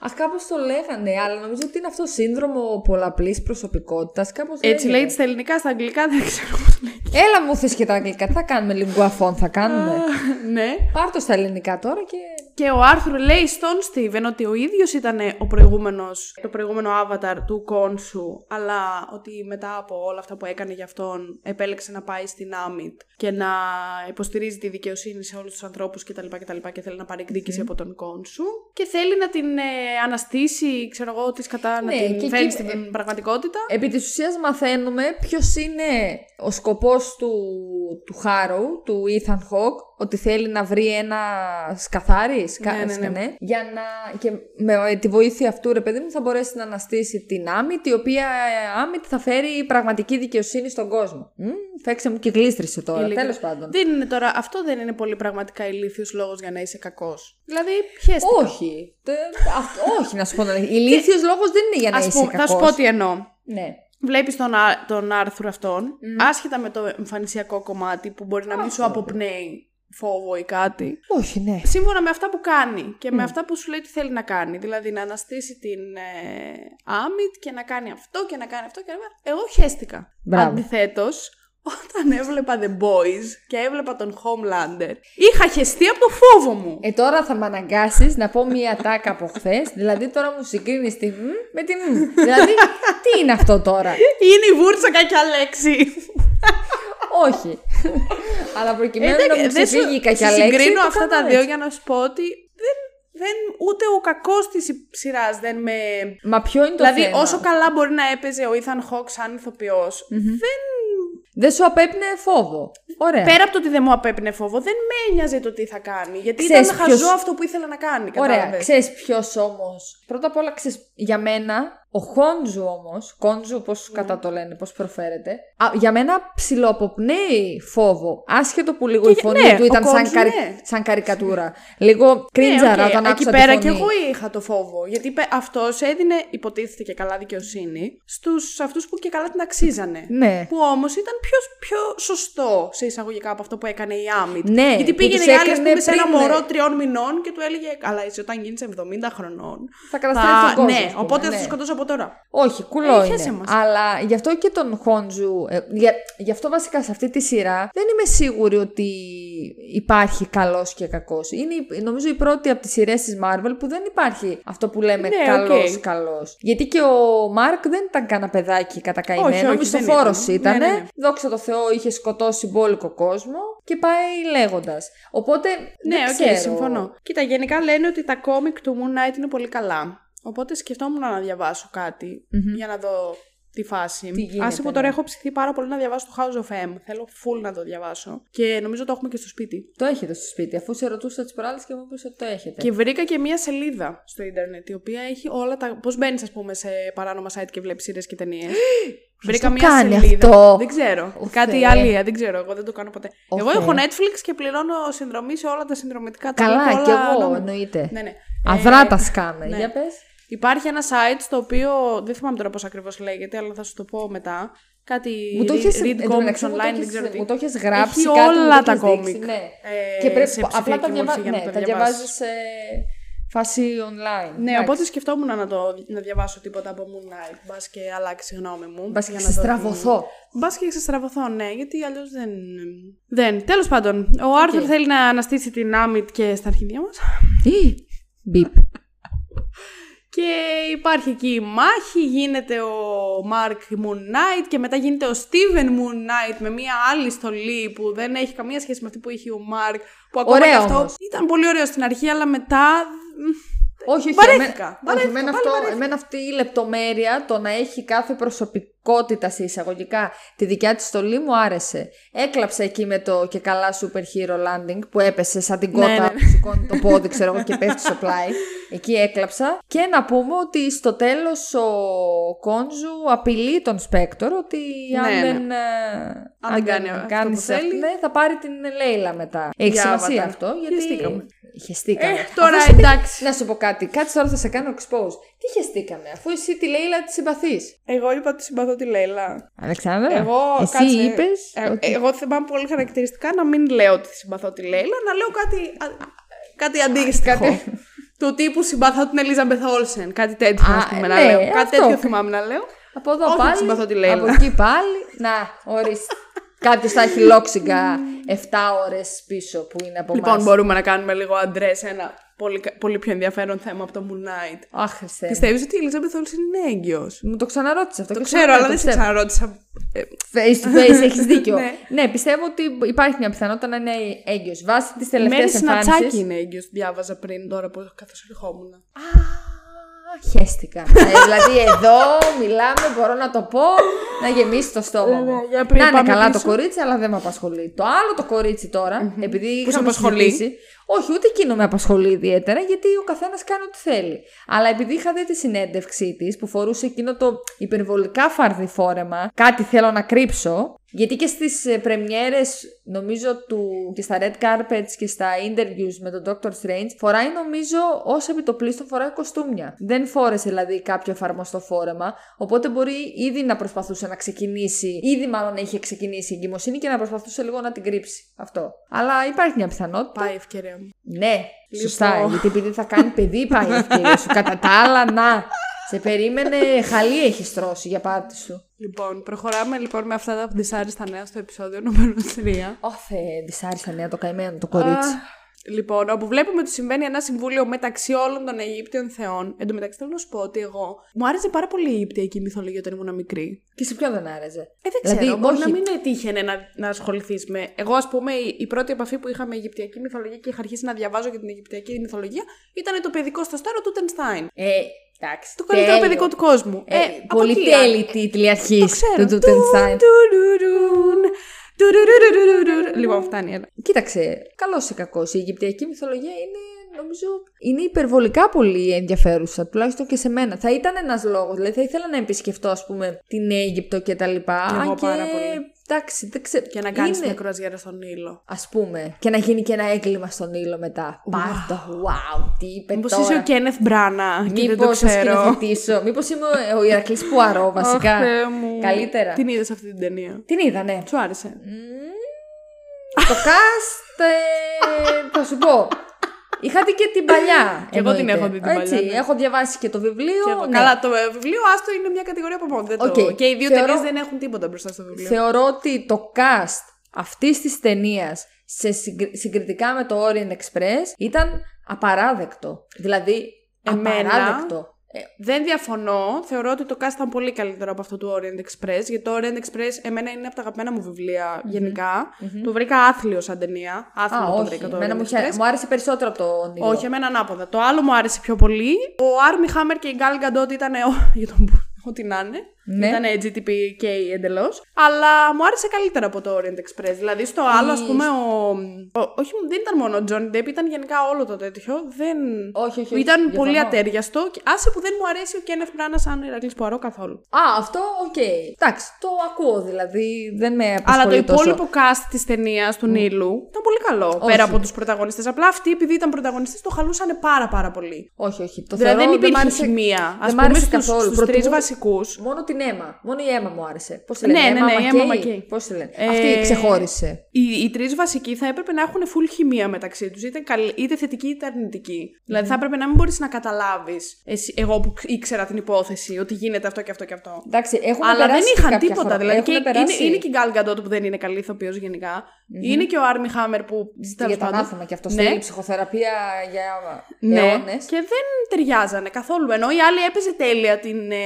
αυτός. Αχ, κάπως το λέγανε, αλλά νομίζω ότι είναι αυτό σύνδρομο πολλαπλής προσωπικότητας. Κάπως Έτσι λέγεται στα ελληνικά, στα αγγλικά δεν ξέρω πώς λέγεται. Έλα μου θες και τα αγγλικά. Τι θα κάνουμε, λιγκουαφών θα κάνουμε. ναι. Πάρ το στα ελληνικά τώρα και. Και ο Άρθουρ λέει στον Στίβεν ότι ο ίδιος ήταν ο προηγούμενος, το προηγούμενο avatar του Κόνσου, αλλά ότι μετά από όλα αυτά που έκανε για αυτόν επέλεξε να πάει στην Άμιτ και να υποστηρίζει τη δικαιοσύνη σε όλους τους ανθρώπους κτλ. κτλ και θέλει να πάρει εκδίκηση από τον Κόνσου και θέλει να την ε, αναστήσει, ξέρω εγώ, της κατά, Ναι, να την και φέρει εκεί- στην πραγματικότητα. Επί της ουσίας μαθαίνουμε ποιος είναι ο σκοπός του, του Χάρου, του Ethan Hawke, ότι θέλει να βρει ένα σκαθάρι, σκα, Ναι, ναι, ναι. σκανέ, για να, και με τη βοήθεια αυτού, ρε παιδί μου, θα μπορέσει να αναστήσει την Άμιτ, η οποία ε, Άμιτ θα φέρει πραγματική δικαιοσύνη στον κόσμο. Μμ, φέξε μου και γλίστρισε τώρα, Ειλικρινά. τέλος πάντων. Δεν είναι τώρα, αυτό δεν είναι πολύ πραγματικά ηλίθιος λόγος για να είσαι κακός. Δηλαδή, πιέστηκα. Όχι. Τε- αυτό- όχι, να σου πω. Ηλίθιος λόγος δεν είναι για να Ας είσαι πούμε, θα σου κακός. πω τι εννοώ. Ναι. Βλέπεις τον, Ά- τον Άρθουρ αυτόν, άσχετα με το εμφανισιακό κομμάτι που μπορεί να μην σου αποπνέει φόβο ή κάτι. Όχι, ναι. Σύμφωνα με αυτά που κάνει και με αυτά που σου λέει τι θέλει να κάνει. Δηλαδή να αναστήσει την ε, Άμιτ και να κάνει αυτό και να κάνει αυτό και να κάνει. Εγώ χαίστηκα. Μπράβο. Αντιθέτως, <laughs> όταν έβλεπα The Boys και έβλεπα τον Homelander, είχα χεστεί από το φόβο μου. Ε, τώρα θα με αναγκάσεις να πω μία τάκα από χθες. δηλαδή, τώρα μου συγκρίνεις τη μ με τη μ. δηλαδή, τι είναι αυτό τώρα; Είναι η βούρτσα κακιά λέξη. Όχι. Αλλά προκειμένου να μου Ε, δεν σου- ξεφύγει η κακιά σου λέξη. συγκρίνω το αυτά κάνω τα δύο έτσι. για να σου πω ότι δεν, δεν, ούτε ο κακός της σειράς δεν με. Μα ποιο είναι το δηλαδή, θέμα; όσο καλά μπορεί να έπαιζε ο Ethan Hawke σαν ηθοποιός, δεν. Δεν σου απέπνεε φόβο. Ωραία. Πέρα από το ότι δεν μου απέπινε φόβο, δεν με ένοιαζε το τι θα κάνει. Γιατί Ξέρεις ήταν ποιος- χαζό αυτό που ήθελα να κάνει. Ωραία. κατάλαβες. Ξέρεις ποιος όμω. Πρώτα απ' όλα, ξέρεις, για μένα, ο Χόντζου όμως, Κόντζου, πώς Ναι. κατά το λένε, πώς προφέρεται, α, για μένα ψιλοαποπνέει φόβο. Άσχετο που λίγο η Και- φωνή ναι, του ο ήταν σαν, Κόντζου, καρι- ναι. σαν καρικατούρα. Λίγο κρίντζαρα Ναι, οκ, όταν Εκεί άκουσα πέρα τη και φωνή. εγώ είχα το φόβο. Γιατί αυτός έδινε, υποτίθεται και καλά δικαιοσύνη, στους αυτούς που και καλά την αξίζανε. Ναι. Που όμως ήταν πιο, πιο σωστό σε εισαγωγικά από αυτό που έκανε η Ammit. Ναι, Γιατί που πήγαινε τους η άλλη, ας έκρινε πούμε, σε ένα πριν, ναι. μωρό τριών μηνών και του έλεγε: Καλά, εσύ όταν γίνεις 70 χρονών. Θα καταστρέψει τον κόσμο. Ναι, ας πούμε, οπότε θα ναι. σε σκοτώσω από από τώρα. Όχι, κουλό Ε, είναι. χέσε μας. Αλλά γι' αυτό και τον Khonshu. ε, για, γι' αυτό βασικά σε αυτή τη σειρά δεν είμαι σίγουρη ότι υπάρχει καλός και κακός. Είναι η- νομίζω η πρώτη από τις σειρές της Marvel που δεν υπάρχει αυτό που λέμε Ναι, καλός οκ. καλός. Γιατί και ο Μάρκ δεν ήταν κανένα παιδάκι κατακαημένο. Όχι, όχι, Μισθοφόρο δεν ήταν. ήταν. Ναι, ναι, ναι. Δόξα τω Θεώ, είχε σκοτώσει μπόλικο κόσμο και πάει λέγοντας. Οπότε. Ναι, δεν οκ, ξέρω. συμφωνώ. Κοίτα, γενικά λένε ότι τα κόμικ του Moon Knight είναι πολύ καλά. Οπότε σκεφτόμουν να διαβάσω κάτι Μμμ. για να δω τη φάση. Τι γίνεται, Άσε που τώρα ναι. έχω ψηθεί πάρα πολύ να διαβάσω το House of M. Θέλω full να το διαβάσω. Και νομίζω το έχουμε και στο σπίτι. Το έχετε στο σπίτι, αφού σε ρωτούσα τις προάλλες και μου είπες ότι το έχετε. Και βρήκα και μία σελίδα στο ίντερνετ, η οποία έχει όλα τα. Πώς μπαίνεις, ας πούμε, σε παράνομα site και βλέπεις σειρές και ταινίες. <gasps> βρήκα το μία κάνει σελίδα. αυτό; Δεν ξέρω. Ω, Κάτι Θεέ. άλλη, δεν ξέρω. Εγώ δεν το κάνω ποτέ. Ω, εγώ Θεέ. έχω Netflix και πληρώνω συνδρομή σε όλα τα συνδρομητικά τα Καλά, όλα κι εγώ νόμιμα. εννοείται. Ναι, ναι. Αδρά Ε, τα σκάμε. ναι. Για πες. Υπάρχει ένα site στο οποίο δεν θυμάμαι τώρα πώς ακριβώς λέγεται, αλλά θα σου το πω μετά. Κάτι Μου το read- έχεις, read εν τω comics μεταξύ, μου το online, δεν έχεις- ξέρω τι. Μου το έχεις γράψει Έχει κάτι, μου το όλα τα έχεις δείξει, κόμικ. Ναι. ε, και πρέπει σε απλά ψηφιακή τα, διαβα... μορφή για να ναι, το τα διαβάσεις. διαβάζεις σε φάση online. Ναι, Εντάξει. οπότε σκεφτόμουν να, το, να διαβάσω τίποτα από Moon Knight. Μπας και αλλάξει η γνώμη μου. Μπας και για να δω τι- ξεστραβωθώ. Μπας και ξεστραβωθώ, ναι, γιατί αλλιώς δεν. Δεν. Τέλος πάντων, ο Άρθουρ θέλει να αναστήσει την Άμιτ και στα αρχίδια μας. Ή, Μπιπ. Και υπάρχει εκεί η μάχη, γίνεται ο Μάρκ Moon Knight και μετά γίνεται ο Steven Moon Knight με μια άλλη στολή που δεν έχει καμία σχέση με αυτή που είχε ο Μάρκ. Που ακόμα Ωραίο και αυτό όμως. ήταν πολύ ωραίο στην αρχή, αλλά μετά. Όχι, όχι. Βαρέθηκα. εμένα- Βαρέθηκα, όχι, εμένα, πάλι αυτό, βαρέθηκα. εμένα αυτή η λεπτομέρεια, το να έχει κάθε προσωπικότητα σε εισαγωγικά τη δικιά της στολή μου άρεσε. Έκλαψα εκεί με το και καλά super hero landing που έπεσε σαν την Ναι, κότα ναι. που σηκώνει το πόδι, ξέρω εγώ, και πέφτει στο πλάι. <laughs> Εκεί έκλαψα. Και να πούμε ότι στο τέλος ο Κόντζου απειλεί τον Σπέκτορ ότι αν Ναι, ναι. δεν, ε, Αν δεν κάνει αυτό κάνεις που θέλει. αυτό, ναι, θα πάρει την Λέιλα μετά. Έχει Διάβατα. σημασία αυτό γιατί. Χεστήκαμε. Χεστήκαμε. Ε, τώρα Αφού σε- εντάξει. να σου πω κάτι. Κάτι τώρα θα σε κάνω expose. Τι χεστήκαμε, αφού εσύ τη Λέιλα τη συμπαθείς. Εγώ είπα ότι συμπαθώ τη Λέιλα. Αλεξάνδρα, Εγώ, εσύ κάτσε, είπες. ε, Εγώ θυμάμαι πολύ χαρακτηριστικά να μην λέω ότι συμπαθώ τη Λέιλα, να λέω κάτι, α- κάτι αντίστοιχο. του τύπου συμπαθώ την Ελίζα Μπεθόλσεν. Κάτι τέτοιο, Α, ας πούμε, να ναι, λέω. αυτό. Κάτι τέτοιο θυμάμαι να λέω. Από εδώ Όχι ότι πάλι. συμπαθώ τη Λέιλα. Από εκεί πάλι. Να, ορίστε. <laughs> Κάποιος θα έχει λόξιγκα 7 ώρες πίσω που είναι από Λοιπόν, εμάς. μπορούμε να κάνουμε λίγο αντρές ένα πολύ, πολύ πιο ενδιαφέρον θέμα από το Moon Knight. Αχ, Χριστέ. μου. Πιστεύεις ότι η Ελίζα Μπεθόλσεν είναι έγκυος; Μου το ξαναρώτησε αυτό. Το και ξέρω, σου αλλά το δεν σε πιστεύω. ξαναρώτησα. Ε, Face to face, έχεις <laughs> δίκιο. Ναι. ναι. πιστεύω ότι υπάρχει μια πιθανότητα να είναι έγκυος. Βάσει τη η τελευταία Μέρη Συνατσάκη εμφάνιση. είναι έγκυος, διάβαζα πριν τώρα που καθώς ερχόμουν. Χαίστηκα. Ε, δηλαδή εδώ μιλάμε, μπορώ να το πω, να γεμίσει το στόμα μου. Βέβαια, για πριν να είναι πάμε καλά πίσω. το κορίτσι, αλλά δεν με απασχολεί. Το άλλο το κορίτσι τώρα, επειδή Που σε είχαμε απασχολεί; Συζητήσει, όχι, ούτε εκείνο με απασχολεί ιδιαίτερα, γιατί ο καθένας κάνει ό,τι θέλει. Αλλά επειδή είχα δει τη συνέντευξή της που φορούσε εκείνο το υπερβολικά φαρδί φόρεμα, κάτι θέλω να κρύψω. Γιατί και στις ε, πρεμιέρες νομίζω του και στα red carpets και στα interviews με τον Doctor Strange φοράει νομίζω ως επιτοπλίστων φοράει κοστούμια. Δεν φόρεσε δηλαδή κάποιο εφαρμοστό φόρεμα οπότε μπορεί ήδη να προσπαθούσε να ξεκινήσει, ήδη μάλλον είχε ξεκινήσει η εγκυμοσύνη και να προσπαθούσε λίγο να την κρύψει αυτό. Αλλά υπάρχει μια πιθανότητα. Πάει η ευκαιρία μου. Ναι, σωστά. Λοιπόν. Γιατί επειδή θα κάνει παιδί πάει η ευκαιρία σου. Κατά τα άλλα, να. Σε περίμενε, χαλί έχει τρώσει για πάτη σου. Λοιπόν, προχωράμε λοιπόν με αυτά τα δυσάρεστα νέα στο επεισόδιο νούμερο 3. Όθε, δυσάρισα νέα το καημένο το κορίτσι. Λοιπόν, όπου βλέπουμε ότι συμβαίνει ένα συμβούλιο μεταξύ όλων των Αιγύπτιων θεών. Εν τω μεταξύ θέλω να σου πω ότι εγώ μου άρεσε πάρα πολύ η Αιγυπτιακή μυθολογία όταν ήμουν μικρή. Και σε ποιον δεν άρεσε; Ε, δεν Δηλαδή, ξέρω, μπορεί όχι. να μην τύχαινε να, να ασχοληθείς με. Εγώ, ας πούμε, η, η πρώτη επαφή που είχα με Αιγυπτιακή μυθολογία και είχα αρχίσει να διαβάζω για την Αιγυπτιακή μυθολογία ήταν το παιδικό σταστάρο του Τενστάιν. Ε, εντάξει. Το καλύτερο τέλειο. παιδικό του κόσμου. Ε, από πολύ εκεί, τέλειοι τίτλοι αρχής Το ξέρω. του Τούτενστάιν. Τουρουρουρουν, τουρουρουρουρουρουν. Λοιπόν, φτάνει, έλα. Κοίταξε, καλός ή κακός. Η Αιγυπτιακή μυθολογία είναι, νομίζω, είναι υπερβολικά πολύ ενδιαφέρουσα, τουλάχιστον και σε μένα. Θα ήταν ένας λόγος. Δηλαδή, θα ήθελα να επισκεφτώ, ας πούμε, την Αίγυπτο και τα λοιπά. Εγώ αν και, πάρα πολύ. Εντάξει, δεν ξέρω. Και να κάνεις είναι, μια κρουαζιέρα στον Νείλο. Α πούμε, και να γίνει και ένα έγκλημα στον ήλιο μετά. Πάρ' το. Wow, τι είπε Μήπως τώρα. είσαι ο Κένεθ Μπράνα και δεν το Μήπως θα ξέρω. σκηνοθετήσω. Μήπως είμαι ο- ο Ηρακλής Πουαρό, βασικά. Αχ, Θεέ μου. Καλύτερα. Την είδες αυτή την ταινία; Την είδα, ναι. Σου άρεσε. Μμμ, Το cast, ε, θα σου πω. Είχα δει και την παλιά. Κι εγώ την εννοείται. έχω δει την Έτσι, παλιά, ναι. Έχω διαβάσει και το βιβλίο. Και εγώ. ναι. Καλά, το ε, βιβλίο άστο είναι μια κατηγορία από μόνο. Δεν το... Οκ. Και οι δύο Θεωρώ- ταινίες δεν έχουν τίποτα μπροστά στο βιβλίο. Θεωρώ ότι το cast αυτής της ταινίας σε συγκρι- συγκριτικά με το Orient Express ήταν απαράδεκτο. Δηλαδή, Εμένα- απαράδεκτο. Ε, Δεν διαφωνώ. Θεωρώ ότι το cast ήταν πολύ καλύτερο από αυτό του Orient Express. Γιατί το Orient Express εμένα είναι από τα αγαπημένα μου βιβλία γενικά. Το βρήκα άθλιο σαν ταινία. Άθλιο Α, το όχι. βρήκα το Εμένα Orient μου, Express. είχε- μου άρεσε περισσότερο από το όνειρο. Όχι, εμένα ανάποδα. Το άλλο μου άρεσε πιο πολύ. Ο Άρμι Χάμερ και η Γκάλ Γκαντότ ήταν. ο- <laughs> για τον που- ό,τι να είναι. Ναι. Ήταν GTPK εντελώς. Αλλά μου άρεσε καλύτερα από το Orient Express. Δηλαδή στο άλλο, ας πούμε, ο... ο- Όχι, δεν ήταν μόνο ο Johnny Depp, ήταν γενικά όλο το τέτοιο. Δεν... Όχι, όχι, όχι, Ήταν διαφωνώ. πολύ ατέριαστο. Και άσε που δεν μου αρέσει ο Kenneth Branagh σαν Ηρακλής Πουαρό καθόλου. Α, αυτό, οκ. Εντάξει, το ακούω δηλαδή. Δεν με Αλλά απασχολεί το τόσο. υπόλοιπο cast της ταινίας του Νείλου ήταν πολύ καλό. Όχι. Πέρα από τους πρωταγωνιστές. Απλά αυτοί, επειδή ήταν πρωταγωνιστές, το χαλούσαν πάρα πάρα πολύ. Όχι, όχι. Το Δηλαδή θεωρώ, δεν υπήρχε μ' άρεσε- χημεία. Α δεν μ' πούμε άρεσε στους, καθόλου. στους Προτιμώ- τρεις βασικούς. Μόνο την αίμα. Μόνο η αίμα μου άρεσε. Πώς τη Ναι, λένε, ναι, ναι, η Emma Mackey. Mackey. Πώς τη λένε; Ε, Αυτή ξεχώρισε. Οι, οι τρεις βασικοί θα έπρεπε να έχουν full χημεία μεταξύ τους, είτε, καλ- είτε θετική είτε αρνητική. Δηλαδή θα έπρεπε να μην μπορείς να καταλάβεις, εγώ που ήξερα την υπόθεση, ότι γίνεται αυτό και αυτό και αυτό. Εντάξει, έχουν Αλλά δεν περάσει είχαν κάποια τίποτα. χρόνια. Δηλαδή και Έχουν είναι, περάσει είναι και η Γκάλ Γκαντότ που δεν είναι καλή ηθοποιός γενικά. Είναι και ο Άρμι Χάμερ που. τέλος για τα πάντων. ανάθεμα και αυτό. Ναι. Στέλνει ψυχοθεραπεία για Ναι, αιώνες. και δεν ταιριάζανε καθόλου. Ενώ η άλλη έπαιζε τέλεια την, ε,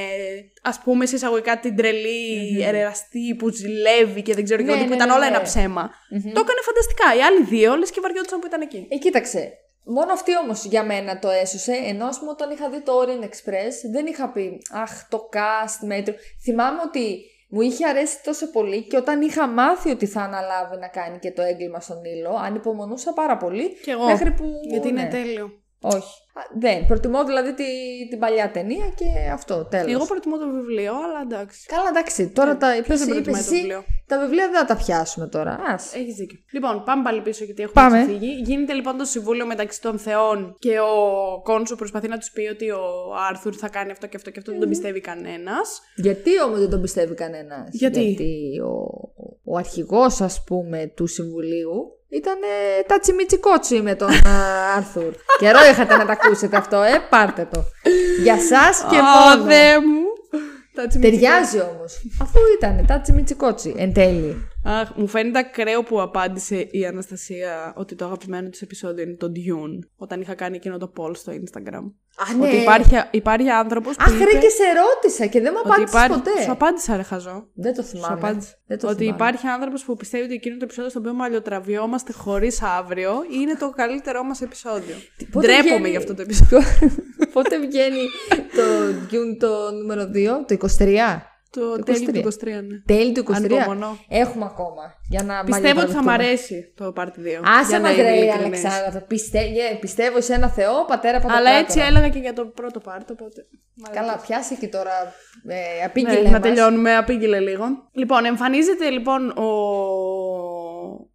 ας πούμε, σε εισαγωγικά την τρελή ερεραστή που ζηλεύει και δεν ξέρω και Ναι, ό,τι, που ναι, ήταν ναι, όλα ναι. ένα ψέμα. Το έκανε φανταστικά. Οι άλλοι δύο, λες και βαριόντουσαν που ήταν εκεί. Ε, κοίταξε. Μόνο αυτή όμως για μένα το έσωσε. Ενώ ας πούμε όταν είχα δει το Orient Express, δεν είχα πει Αχ, το cast μέτρο. Θυμάμαι ότι μου είχε αρέσει τόσο πολύ και όταν είχα μάθει ότι θα αναλάβει να κάνει και το έγκλημα στον ήλιο, ανυπομονούσα πάρα πολύ. Κι εγώ. Μέχρι που. Γιατί είναι ναι. τέλειο. Όχι. Α, Δεν. Προτιμώ δηλαδή τη, την παλιά ταινία και αυτό. Τέλος. Εγώ προτιμώ το βιβλίο, αλλά εντάξει. Καλά, εντάξει. Τώρα τα ποιος είπες, δεν είπες προτιμάει το εσύ. βιβλίο; Τα βιβλία δεν θα τα πιάσουμε τώρα. Ας. Έχεις δίκιο. Λοιπόν, πάμε πάλι πίσω γιατί έχουμε Πάμε. ξεφύγει. Γίνεται λοιπόν το συμβούλιο μεταξύ των θεών και ο Κόνσου προσπαθεί να τους πει ότι ο Άρθουρ θα κάνει αυτό και αυτό και αυτό. Δεν τον πιστεύει κανένας. Γιατί όμως δεν τον πιστεύει κανένας; Γιατί; Γιατί ο, ο αρχηγός ας πούμε του συμβουλίου ήταν τα τσιμιτσικότσι με τον α, Άρθουρ. <laughs> Καιρό είχατε να τα ακούσετε αυτό, ε, πάρτε το. Για σας και μόνο. Θεέ μου. Τα τσιμιτσικά. Ταιριάζει όμως. Αφού ήταν τα τσιμιτσικότσι εν τέλει. Αχ, μου φαίνεται ακραίο που απάντησε η Αναστασία ότι το αγαπημένο της επεισόδιο είναι το Dune. Όταν είχα κάνει εκείνο το poll στο Instagram. Α, ναι. Ότι υπάρχει, υπάρχει άνθρωπος που Αχ, είπε ρε, και σε ρώτησα και δεν μου ότι απάντησε υπάρχει... ποτέ. Σου απάντησα ρε χαζό. Δεν το Σου θυμάμαι. απάντησα. Δεν το ότι θυμάμαι. υπάρχει άνθρωπος που πιστεύει ότι εκείνο το επεισόδιο στο οποίο μαλλιοτραβιόμαστε χωρίς αύριο είναι το καλύτερό μας επεισόδιο. Πότε Ντρέπομαι βγαίνει- για αυτό το επεισόδιο. <laughs> Πότε βγαίνει το Dune το νούμερο 2, το 23. Το Το τέλειο 23. του 23, ναι. Τέλη του 23. Ανυπομονώ. Έχουμε ακόμα. Για να Πιστεύω ότι θα μ' μαλλιοτραβηχτούμε. αρέσει το Part 2. Άσε για να μας είμαι ρε ειλικρινής. Αλεξάνδρα. Πιστε... ε, πιστεύω σε ένα Θεό, πατέρα πατέρα. Αλλά έτσι έλεγα και για το πρώτο part, οπότε. μ' αρέσει. Καλά, πιάσε και τώρα. Ε, Ναι, απήγγειλε να μας. τελειώνουμε, απήγγειλε λίγο. Λοιπόν, εμφανίζεται λοιπόν ο...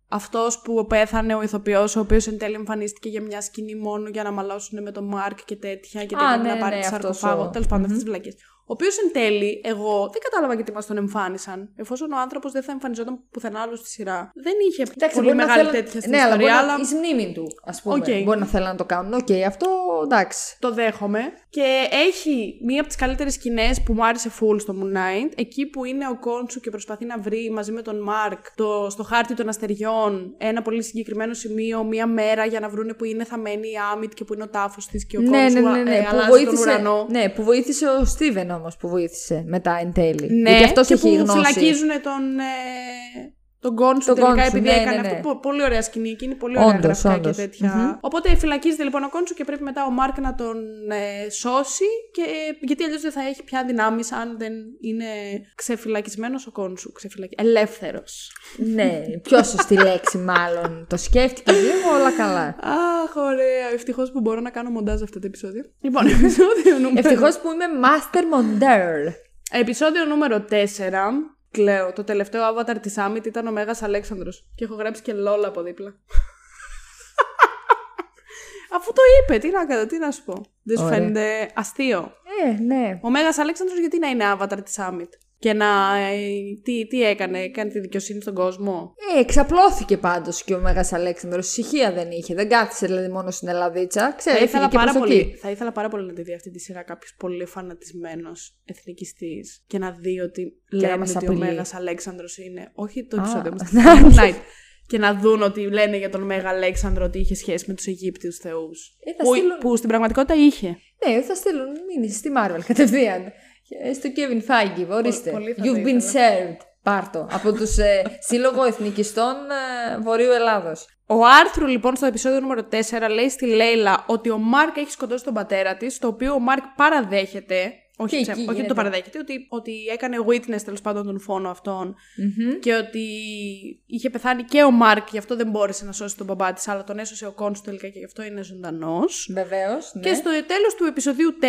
αυτός που πέθανε, ο ηθοποιός, ο οποίος εν τέλει εμφανίστηκε για μια σκηνή μόνο για να μαλώσουν με τον Μάρκ και τέτοια και Α, δεν ναι, να πάρει ναι, τη αυτός σαρκοφάγο. ο- Τέλος πάντων, αυτές τις βλακές. Ο οποίος εν τέλει, εγώ δεν κατάλαβα γιατί μας τον εμφάνισαν. Εφόσον ο άνθρωπος δεν θα εμφανιζόταν πουθενά άλλο στη σειρά. Δεν είχε Εντάξει, πολύ μπορεί να μεγάλη θέλουν- τέτοια στην ναι, αλλά μπορεί ιστορία, να... αλλά εις μνήμη του, ας πούμε. Οκ. Μπορεί να θέλουν να το κάνουν. Οκ, αυτό εντάξει. Το δέχομαι. Και έχει μία από τις καλύτερες σκηνές που μου άρεσε full στο Moon Knight. Εκεί που είναι ο Khonshu και προσπαθεί να βρει μαζί με τον Μάρκ το, στο χάρτη των αστεριών ένα πολύ συγκεκριμένο σημείο, μία μέρα για να βρούνε που είναι θαμμένη η Ammit και που είναι ο τάφος της και ο ναι, Κόντσου ναι, ναι, ναι, ε, που αλλάζει τον βοήθησε, ουρανό. ναι, που βοήθησε ο Στίβεν όμως που βοήθησε μετά εν τέλει. Ναι, Γιατί αυτός και έχει που γνώση. φυλακίζουν τον, ε, τον Κόντσου Τον τελικά Κόντσου, επειδή ναι, έκανε ναι, ναι. αυτό. Πο- Πολύ ωραία σκηνή εκείνη, πολύ ωραία Όντως, γραφικά όντως. και τέτοια. Οπότε φυλακίζεται λοιπόν ο Κόντσου και πρέπει μετά ο Μάρκ να τον ε, σώσει και, γιατί αλλιώς δεν θα έχει πια δυνάμεις αν δεν είναι ξεφυλακισμένος ο Κόντσου. Ξεφυλακι... Ελεύθερος. ναι, πιο σωστή λέξη μάλλον. Το σκέφτηκε λίγο, όλα καλά. Αχ, ωραία. Ευτυχώς που μπορώ να κάνω μοντάζ αυτό το επεισόδιο. Λοιπόν, <laughs> επεισόδιο νούμερο. Ευτυχώς που είμαι master monder. Επεισόδιο νούμερο 4. Κλαίω. Το τελευταίο avatar της Άμιτ ήταν ο Μέγας Αλέξανδρος. Και έχω γράψει και λόλα από δίπλα. <laughs> Αφού το είπε, τι να κάνω, τι να σου πω. Δεν σου Ωραία. φαίνεται αστείο; Ε, ναι. Ο Μέγας Αλέξανδρος γιατί να είναι avatar της Άμιτ; Και να. ε, τι, τι έκανε, έκανε τη δικαιοσύνη στον κόσμο; Ε, εξαπλώθηκε πάντως και ο Μέγας Αλέξανδρος. Ησυχία δεν είχε. Δεν κάθισε δηλαδή μόνο στην Ελλαδίτσα. Θα Ξέρει, ήθελα, έφυγε και πάρα προς πολύ, εκεί. θα ήθελα πάρα πολύ να τη δει αυτή τη σειρά κάποιος πολύ φανατισμένος εθνικιστής και να δει ότι να λένε μας ότι ο απειλεί. Μέγας Αλέξανδρος είναι. Όχι το Α. επεισόδιο, <laughs> μας, το Night. Και να δουν ότι λένε για τον Μέγα Αλέξανδρο ότι είχε σχέση με τους Αιγύπτιους θεούς. Ε, θα Που, στείλουν- που στην πραγματικότητα είχε. Ναι, θα στείλουν μήνυση στη Marvel κατευθείαν. Ε, Στο Kevin Feige, ορίστε. πολύ θα You've το been ήθελα. served. Πάρτο. Από τους ε, <laughs> Σύλλογο Εθνικιστών ε, Βορείου Ελλάδος. Ο Άρθρου λοιπόν στο επεισόδιο νούμερο 4 λέει στη Λέιλα ότι ο Μάρκ έχει σκοτώσει τον πατέρα της, το οποίο ο Μάρκ παραδέχεται. Όχι, Και ψε- εκεί όχι ότι γίνεται. το παραδέχεται, ότι, ότι έκανε witness τέλος πάντων τον φόνο αυτόν και ότι είχε πεθάνει και ο Μάρκ, γι' αυτό δεν μπόρεσε να σώσει τον μπαμπά της, αλλά τον έσωσε ο Κόνς τελικά και γι' αυτό είναι ζωντανός. Βεβαίως. Ναι. Και στο τέλος του επεισοδίου 4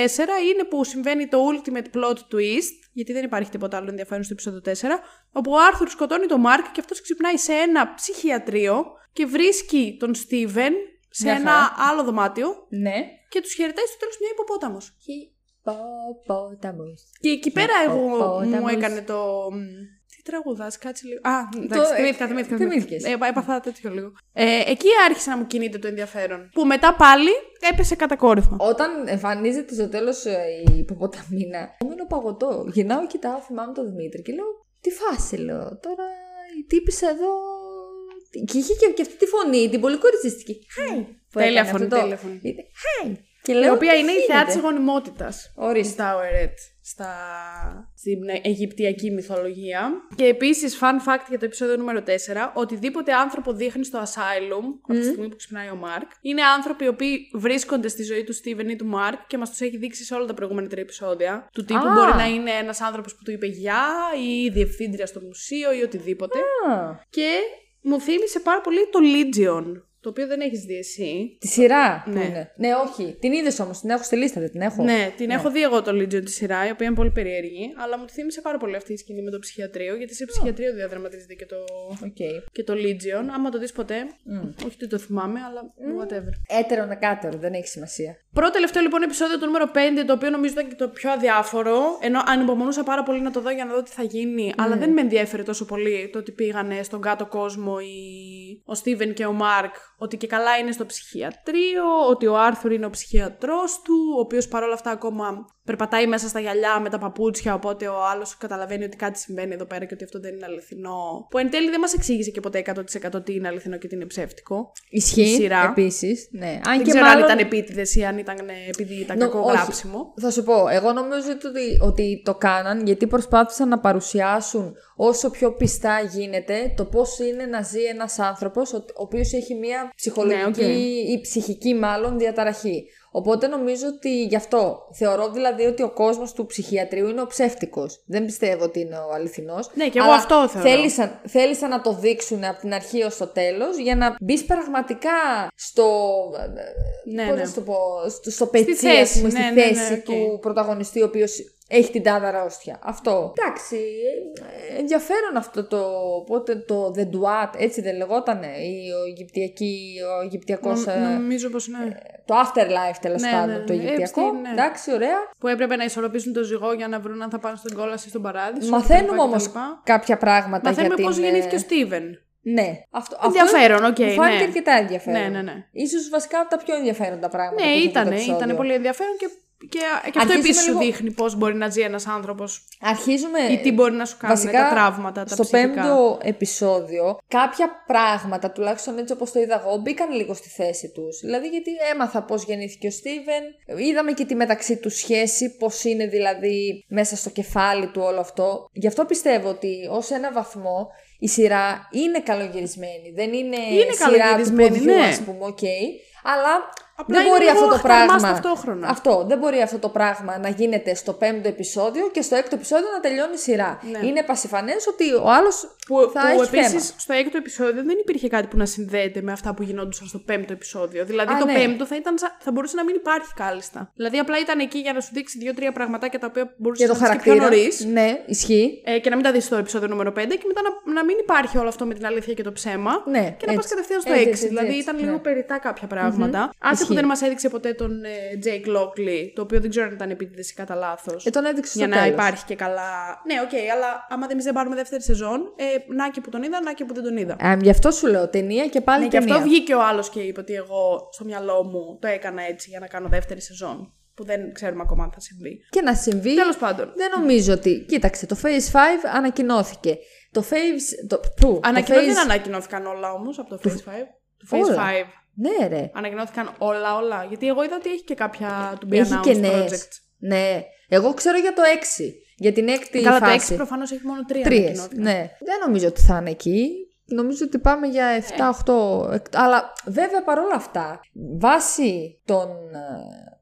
είναι που συμβαίνει το ultimate plot twist, γιατί δεν υπάρχει τίποτα άλλο ενδιαφέρον στο επεισόδιο 4, όπου ο Άρθουρ σκοτώνει τον Μάρκ και αυτός ξυπνάει σε ένα ψυχιατρίο και βρίσκει τον Στίβεν σε Μια ένα χαρά. άλλο δωμάτιο Ναι. και τους χαιρετάει στο τέλος μια υποπόταμος. Χιποπόταμος. Και εκεί πέρα εγώ μου Υποπόταμος. έκανε το... μ, Τι τραγουδάς, κάτσε λίγο. Α, εντάξει, ε, θυμήθηκα, θυμήθηκα. θυμήθηκες. Ε, έπαθα τέτοιο λίγο. Ε, εκεί άρχισε να μου κινείται το ενδιαφέρον. Που μετά πάλι έπεσε κατακόρυφα. Όταν εμφανίζεται στο τέλος η υποποταμίνα, έμεινε παγωτό. Γυρνάω, κοιτάω, θυμάμαι τον Δημήτρη και λέω: Τι φάση, λέω. Τώρα η τύπησα εδώ. Και είχε και, και αυτή τη φωνή, την πολύ κοριτσιστική. Hi. που Τέλεια έκανε φωνή, αυτό το- τέλεια φωνή. Είτε, Hi. Και Η λέω, οποία «Τι είναι η θεά γίνεται;» της γονιμότητας. Ορίστε. Στα Οερέτ. Στα... Στην Αιγυπτιακή μυθολογία. Και επίσης, fun fact για το επεισόδιο νούμερο 4, οτιδήποτε άνθρωπο δείχνει στο Asylum, από τη στιγμή που ξυπνάει ο Μάρκ, είναι άνθρωποι οι οποίοι βρίσκονται στη ζωή του Στίβεν ή του Μάρκ και μας τους έχει δείξει σε όλα τα προηγούμενα τρία επεισόδια. Του τύπου Α. μπορεί να είναι ένας άνθρωπος που του είπε γεια ή η διευθύντρια στο μουσείο ή οτιδήποτε. Α, Και μου θύμισε πάρα πολύ το Legion, το οποίο δεν έχεις δει εσύ. Τη σειρά που Ναι. είναι. Ναι, όχι. Την είδες όμως, την έχω στη λίστα, δεν την έχω. Ναι, την έχω δει εγώ το Legion τη σειρά, η οποία είναι πολύ περίεργη, αλλά μου τη θύμισε πάρα πολύ αυτή η σκηνή με το ψυχιατρίο, γιατί σε ψυχιατρίο διαδραματίζεται και το, Οκ. και το Legion. Άμα το δεις ποτέ, όχι ότι το θυμάμαι, αλλά whatever. Έτερον εκάτερον, δεν έχει σημασία. Πρώτο τελευταίο λοιπόν επεισόδιο, το νούμερο 5, το οποίο νομίζω ήταν και το πιο αδιάφορο. Ενώ ανυπομονούσα πάρα πολύ να το δω για να δω τι θα γίνει, αλλά δεν με ενδιαφέρει τόσο πολύ το ότι πήγανε στον κάτω κόσμο οι... ο Στίβεν και ο Μάρκ, ότι και καλά είναι στο ψυχιατρείο, ότι ο Άρθουρ είναι ο ψυχίατρός του, ο οποίος παρόλα αυτά ακόμα περπατάει μέσα στα γυαλιά με τα παπούτσια, οπότε ο άλλος καταλαβαίνει ότι κάτι συμβαίνει εδώ πέρα και ότι αυτό δεν είναι αληθινό. Που εν τέλει δεν μας εξήγησε και ποτέ 100% τι είναι αληθινό και τι είναι ψεύτικο. Ισχύει. σειρά. Επίσης. Ναι. Αν Δεν και ξέρω μάλλον... αν ήταν επίτηδες ή αν ήταν ε, επειδή ήταν Νο- κακό όχι. γράψιμο. Θα σου πω, εγώ νομίζω ότι, ότι το κάναν γιατί προσπάθησαν να παρουσιάσουν όσο πιο πιστά γίνεται το πώς είναι να ζει ένας άνθρωπος ο, ο οποίος έχει μια ψυχολογική Ναι, οκ. ή ψυχική μάλλον διαταραχή. Οπότε νομίζω ότι γι' αυτό θεωρώ δηλαδή ότι ο κόσμος του ψυχιατρείου είναι ο ψεύτικος. Δεν πιστεύω ότι είναι ο αληθινός. Ναι, και εγώ Αλλά αυτό θεωρώ. Θέλησαν, θέλησαν να το δείξουν από την αρχή ως το τέλος για να μπει πραγματικά στο, Ναι, πώς ναι. να σου το πω, στο, στο πετσί, θέση, ας πούμε, στη ναι, ναι, ναι, θέση οκ. του πρωταγωνιστή, ο οποίος έχει την τάδα αρρώστια. Αυτό. Εντάξει, ε, ενδιαφέρον αυτό το. Πότε το The Duat, έτσι δεν λεγότανε, ή ο, Αιγυπτιακή, ο Αιγυπτιακός, Νο- ε, νομίζω πως ναι. το Afterlife τέλος Ναι, πάντων, ναι, το ναι. Αιγυπτιακό. Epstein, ναι. Εντάξει, ωραία. Που έπρεπε να ισορροπήσουν το ζυγό για να βρουν αν θα πάνε στον κόλαση ή στον παράδεισο. Μαθαίνουμε κτλ, όμως κτλ. κάποια πράγματα Μαθαίνουμε για πώς την, ε, γεννήθηκε ο Στίβεν. Ναι. Αυτό, Ενδιαφέρον, αυτό οκ, μου φάνηκε ναι. αρκετά ενδιαφέρον. Ναι, ναι, ναι. Ίσως βασικά από τα πιο ενδιαφέροντα πράγματα. Ναι, που είχε αυτό το ήταν. επεισόδιο. Ήταν πολύ ενδιαφέρον και, και, και αυτό Αρχίζουμε επίση σου λίγο- δείχνει πώς μπορεί να ζει ένας άνθρωπος Αρχίζουμε. ή τι μπορεί να σου κάνουν Βασικά, τα τραύματα, τα στο ψυχικά. πέμπτο επεισόδιο, κάποια πράγματα, τουλάχιστον έτσι όπως το είδα εγώ, μπήκαν λίγο στη θέση τους. Δηλαδή γιατί έμαθα πώς γεννήθηκε ο Στίβεν, είδαμε και τη μεταξύ του σχέση, πώς είναι δηλαδή μέσα στο κεφάλι του όλο αυτό. Γι' αυτό πιστεύω ότι ως ένα βαθμό η σειρά είναι καλογυρισμένη. Δεν είναι, Είναι σειρά του καλογυρισμένη, ποδιού, ναι. ας πούμε, οκ. Αλλά Απλά δεν είναι μπορεί λίγο αυτό το χταρμάς πράγμα. ταυτόχρονα. Αυτό. Δεν μπορεί αυτό το πράγμα να γίνεται στο πέμπτο επεισόδιο και στο έκτο επεισόδιο να τελειώνει η σειρά. Ναι. Είναι πασιφανές ότι ο άλλος Που, θα που έχει επίσης θέμα. στο έκτο επεισόδιο δεν υπήρχε κάτι που να συνδέεται με αυτά που γινόντουσαν στο πέμπτο επεισόδιο. Δηλαδή Α, το ναι. πέμπτο θα, ήταν, σαν- θα μπορούσε να μην υπάρχει κάλλιστα. Δηλαδή απλά ήταν εκεί για να σου δείξει δύο-τρία πραγματάκια τα οποία μπορούσες Για να το δεις και πιο χαρακτήρα. νωρίς. Ναι, ισχύει. Ε, και να μην τα δεις στο επεισόδιο νούμερο 5 και μετά να, να μην υπάρχει όλο αυτό με την αλήθεια και το ψέμα. Ναι, και να πας έτσι. κατευθείαν στο 6. Έτσι, έτσι, δηλαδή έτσι, ήταν ναι. λίγο περιτά κάποια πράγματα. Άσε Ισχύει. που δεν μας έδειξε ποτέ τον ε, Jake Lockley, το οποίο δεν ξέρω αν ήταν επίτηδες ή κατά λάθος. Ε, τον έδειξε για στο να τέλος. υπάρχει και καλά. Ναι, οκ, αλλά άμα εμείς δεν πάρουμε δεύτερη σεζόν, ε, να και που τον είδα, να και που δεν τον είδα. Ε, γι' αυτό σου λέω ταινία και πάλι Ναι, και ταινία. αυτό βγήκε ο άλλος και είπε ότι εγώ στο μυαλό μου το έκανα έτσι για να κάνω δεύτερη σεζόν. Που δεν ξέρουμε ακόμα αν θα συμβεί. Και να συμβεί. Τέλος πάντων. Δεν νομίζω ότι. Κοίταξε, το Phase 5 ανακοινώθηκε. Το Phase. Το, πού, το Ανακοινώ... Δεν Phase- ανακοινώθηκαν όλα όμως από το Phase 5. Το Phase Όλα. 5 Ναι, ρε. ανακοινώθηκαν όλα, όλα. Γιατί εγώ είδα ότι έχει και κάποια του be Έχει announced και νέες. projects. Ναι. Εγώ ξέρω για το 6. Για την έκτη Καλά, φάση. το 6 προφανώς έχει μόνο 3 Τρεις, ναι. Δεν νομίζω ότι θα είναι εκεί. Νομίζω ότι πάμε για 7-8. εκ- Αλλά βέβαια παρόλα αυτά, βάσει των.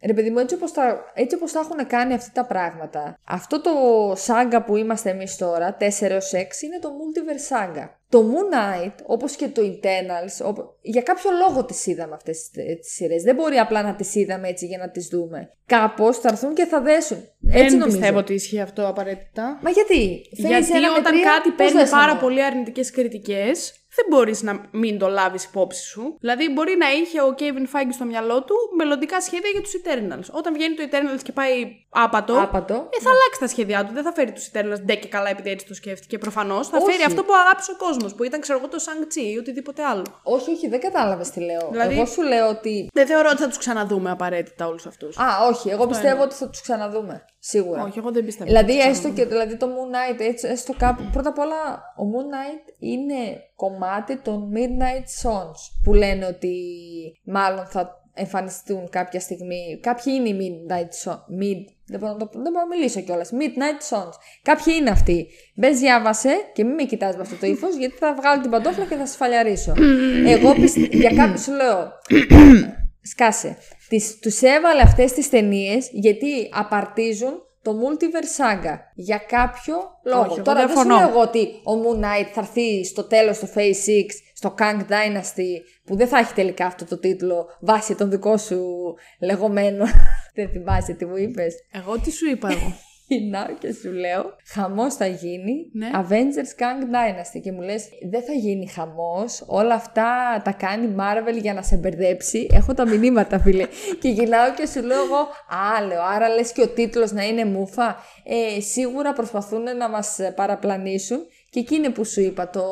Ε, Ρε παιδί μου, έτσι όπως, τα, έτσι όπως τα έχουν κάνει αυτά τα πράγματα, αυτό το σάγκα που είμαστε εμείς τώρα, 4 έως 6, είναι το Multiverse Saga. Το Moon Knight, όπως και το Eternals, οπ- για κάποιο λόγο τις είδαμε αυτές τις, τις σειρές. Δεν μπορεί απλά να τις είδαμε έτσι για να τις δούμε. Κάπως θα έρθουν και θα δέσουν. Έτσι Δεν νομίζω. πιστεύω ότι ισχύει αυτό απαραίτητα. Μα γιατί, Phase Γιατί ένα με όταν τρία, κάτι πώς παίρνει δέσαμε; πάρα πολύ αρνητικές κριτικές, δεν μπορείς να μην το λάβεις υπόψη σου. Δηλαδή, μπορεί να είχε ο Kevin Feige στο μυαλό του μελλοντικά σχέδια για τους Eternals. Όταν βγαίνει το Eternals και πάει άπατο, Άπατο. ε, θα αλλάξει τα σχέδιά του. Δεν θα φέρει τους Eternals ντε και καλά επειδή έτσι το σκέφτηκε. Προφανώς θα Όχι. φέρει αυτό που αγάπησε ο κόσμος, που ήταν, ξέρω εγώ, το Shang-Chi ή οτιδήποτε άλλο. Όχι, όχι, δεν κατάλαβες τι λέω. Δηλαδή- Εγώ σου λέω ότι. Δεν θεωρώ ότι θα τους ξαναδούμε απαραίτητα όλους αυτούς. Α, όχι, εγώ πιστεύω ότι θα τους ξαναδούμε. Σίγουρα. Όχι, εγώ δεν πιστεύω. Δηλαδή, ότι θα τους έστω και δηλαδή το Moon Knight, έτσι, έστω κάπου. Πρώτα απ' όλα, ο Moon Knight είναι κομμάτι των Midnight Sons που λένε ότι μάλλον θα εμφανιστούν κάποια στιγμή. Κάποιοι είναι οι Midnight Sons. Mid, δεν, μπορώ να το, δεν μπορώ να μιλήσω κιόλας. Midnight Sons. Κάποιοι είναι αυτοί. Μπες, διάβασε και μην με κοιτάς με αυτό το ύφος, γιατί θα βγάλω την παντόφλα και θα σφαλιαρίσω. <coughs> Εγώ πιστεύω. Για κάποιους σου λέω. <coughs> Σκάσε. Τις, τους έβαλε αυτές τις ταινίες γιατί απαρτίζουν το Multiverse Saga. Για κάποιο λόγο. εγώ Τώρα δεν σου διαφωνώ. λέω εγώ ότι ο Moon Knight θα έρθει στο τέλος του Phase 6, στο Kang Dynasty, που δεν θα έχει τελικά αυτό το τίτλο βάσει των δικών σου λεγόμενων. <laughs> δεν θυμάσαι τι μου είπες. Εγώ τι σου είπα εγώ. Γυρνάω και σου λέω, χαμός θα γίνει, Ναι. Avengers Kang Dynasty και μου λες, δεν θα γίνει χαμός, όλα αυτά τα κάνει Marvel για να σε μπερδέψει, έχω τα μηνύματα φίλε. <laughs> και γυρνάω και σου λέω εγώ, α, λέω, άρα λες και ο τίτλος να είναι μούφα, ε, σίγουρα προσπαθούν να μας παραπλανήσουν και εκείνη που σου είπα, το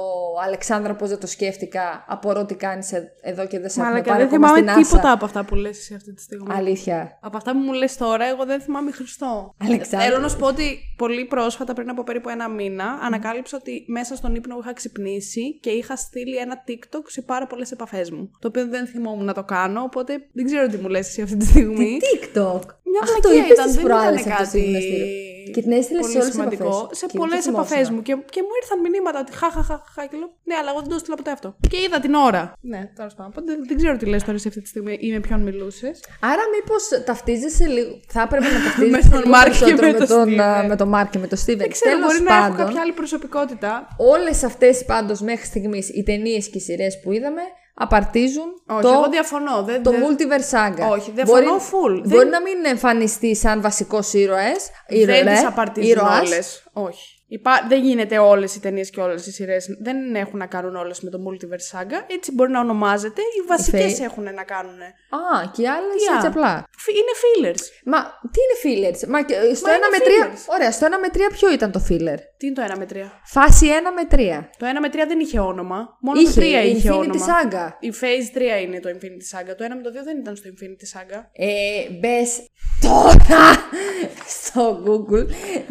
Αλεξάνδρα πώς δεν το σκέφτηκα, απορώ τι κάνεις ε- εδώ και δεν σε έχουμε Μαλάκα, πάρει δεν ακόμα θυμάμαι στην NASA. τίποτα από αυτά που λες εσύ αυτή τη στιγμή. Αλήθεια. Από αυτά που μου λες τώρα, εγώ δεν θυμάμαι Χριστό. Αλεξάνδρα. Θέλω να σου πω ότι πολύ πρόσφατα, πριν από περίπου ένα μήνα, ανακάλυψα ότι μέσα στον ύπνο είχα ξυπνήσει και είχα στείλει ένα TikTok σε πάρα πολλές επαφές μου. Το οποίο δεν θυμόμουν να το κάνω, οπότε δεν ξέρω τι μου λες εσύ αυτή τη στιγμή. TikTok; Μια Αχ, το βλακεία είπες ήταν, τις δεν προάλλες ήταν αυτό κάτι στο γυμναστήριο. Και την έστειλες σε πολύ όλες τις σημαντικό. επαφές. Σε Και πολλές δεν το επαφές θυμόσουνα. μου. Και, και μου ήρθαν μηνύματα ότι χα, χα, χα, χα, και λέω, Ναι, αλλά εγώ δεν το έστειλα ποτέ αυτό. Και είδα την ώρα. Ναι, τέλο πάντων. Οπότε δεν ξέρω τι λες τώρα εσύ αυτή τη στιγμή ή με ποιον μιλούσες. Άρα μήπως ταυτίζεσαι λίγο. Θα έπρεπε να <laughs> ταυτίζεσαι Με τον λίγο Μάρκ και περισσότερο με με τον τον, Στίβεν. α, με τον Μάρκ και με τον Στίβεν. Δεν ξέρω, Τέλος μπορεί να έχω πάντων, κάποια άλλη προσωπικότητα. όλες αυτές πάντως μέχρι στιγμής οι ταινίες και οι σειρές που είδαμε απαρτίζουν Όχι, το, εγώ διαφωνώ. Δεν, το δεν- Multiverse Saga. Όχι, διαφωνώ μπορεί, full. Μπορεί Δεν- να μην εμφανιστεί σαν βασικός ήρωες, δεν ήρωες, τι απαρτίζουν ήρωας. όλες. Όχι. Υπά... Δεν γίνεται όλες οι ταινίες και όλες οι σειρές. Δεν έχουν να κάνουν όλες με το Multiverse Saga. Έτσι μπορεί να ονομάζεται. Οι βασικές Φε- έχουν να κάνουν. Α, και οι άλλες Τι έτσι α; απλά. Φι- Είναι fillers. Μα τι είναι fillers; Μα και στο Μα 1 είναι με 3. fillers. Ωραία, στο 1 με 3 ποιο ήταν το filler; Τι είναι το 1 με 3. Φάση 1 με 3. Το 1 με 3 δεν είχε όνομα. Μόνο Είχε, το 3 η είχε Infinity όνομα. Saga. Η Phase 3 είναι το Infinity Saga. Το 1 με το 2 δεν ήταν στο Infinity Saga. Ε, μπες τώρα <laughs> στο Google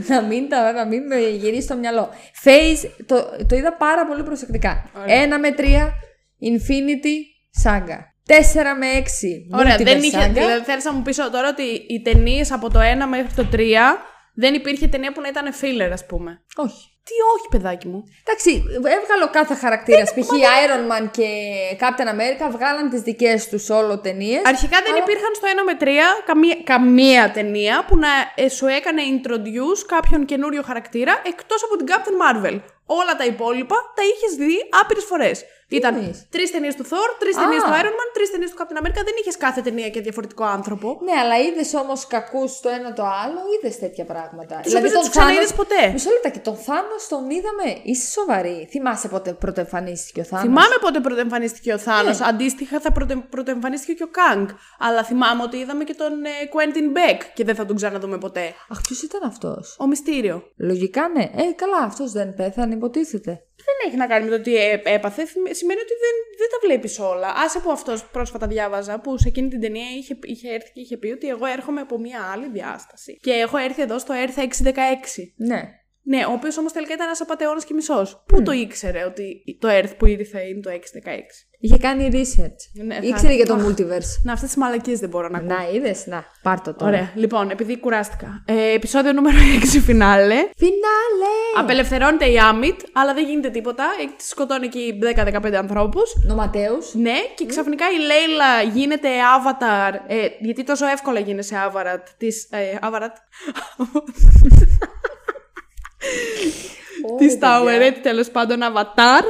να μην, τα, να μην με γυρίσει το μυαλό. Phase, το, το είδα πάρα πολύ προσεκτικά. Ωραία. 1 με 3, Infinity Saga. 4 με 6, Ωραία, Multiverse δεν είχε. Saga. Δηλαδή, θέλεις να μου πεις τώρα ότι οι ταινίες από το 1 μέχρι το 3 δεν υπήρχε ταινία που να ήταν filler, ας πούμε. Όχι. Τι όχι, παιδάκι μου. Εντάξει, έβγαλε ο κάθε χαρακτήρα. Π.χ. Iron Man και Captain America βγάλαν τις δικές τους όλο ταινίες. Αρχικά δεν υπήρχαν στο 1 με 3 καμία, καμία ταινία που να ε, σου έκανε introduce κάποιον καινούριο χαρακτήρα εκτός από την Captain Marvel. Όλα τα υπόλοιπα τα είχες δει άπειρες φορές. Ήταν εννοείς; τρεις ταινίες του Thor, τρεις Α. ταινίες του Iron Man, τρεις ταινίες του Captain America. Δεν είχες κάθε ταινία και διαφορετικό άνθρωπο. Ναι, αλλά είδες όμως κακούς το ένα το άλλο, είδες τέτοια πράγματα. Τους οποίους δεν τους ξαναείδες ποτέ. Μισό λεπτάκι, τον Θάνο τον είδαμε; Είσαι σοβαρή. Θυμάσαι πότε πρωτοεμφανίστηκε ο Θάνο. Θυμάμαι πότε πρωτοεμφανίστηκε ο Θάνο. Ναι. Αντίστοιχα θα πρωτε, πρωτοεμφανίστηκε και ο Κάγκ. Αλλά θυμάμαι ότι είδαμε και τον ε, Quentin Beck και δεν θα τον ξαναδούμε ποτέ. Αχ, ποιος ήταν αυτός; Ο Μυστήριο. Λογικά ναι. Ε, καλά, αυτός δεν πέθανε, υποτίθεται. Δεν έχει να κάνει με το τι ε, έπαθε. θυμ- Σημαίνει ότι δεν, δεν τα βλέπεις όλα. Άσε που αυτός πρόσφατα διάβαζα που σε εκείνη την ταινία είχε, είχε έρθει και είχε πει ότι εγώ έρχομαι από μια άλλη διάσταση. Και έχω έρθει εδώ στο Earth 616. Ναι. Ναι, ο οποίος όμως τελικά ήταν ένας απαταιώνας και μισός. Πού το ήξερε ότι το Earth που ήρθε είναι το 616. Είχε κάνει research. Ναι, θα- Ήξερε για το Αχ. multiverse. Να, αυτές τις μαλακίες δεν μπορώ να ακούω. Να, είδες. Να, πάρ το τώρα. Ωραία. Λοιπόν, επειδή κουράστηκα. Ε, επεισόδιο νούμερο <laughs> 6 φινάλε. Φινάλε! Απελευθερώνεται η Άμιτ, αλλά δεν γίνεται τίποτα. Ε, τη Σκοτώνει εκεί 10-15 ανθρώπους. Νοματέους. Ναι, και ξαφνικά η Λέιλα γίνεται avatar. Ε, γιατί τόσο εύκολα γίνεσαι avatar της. Ε, avatar. Της Taweret, τέλος πάντων, avatar.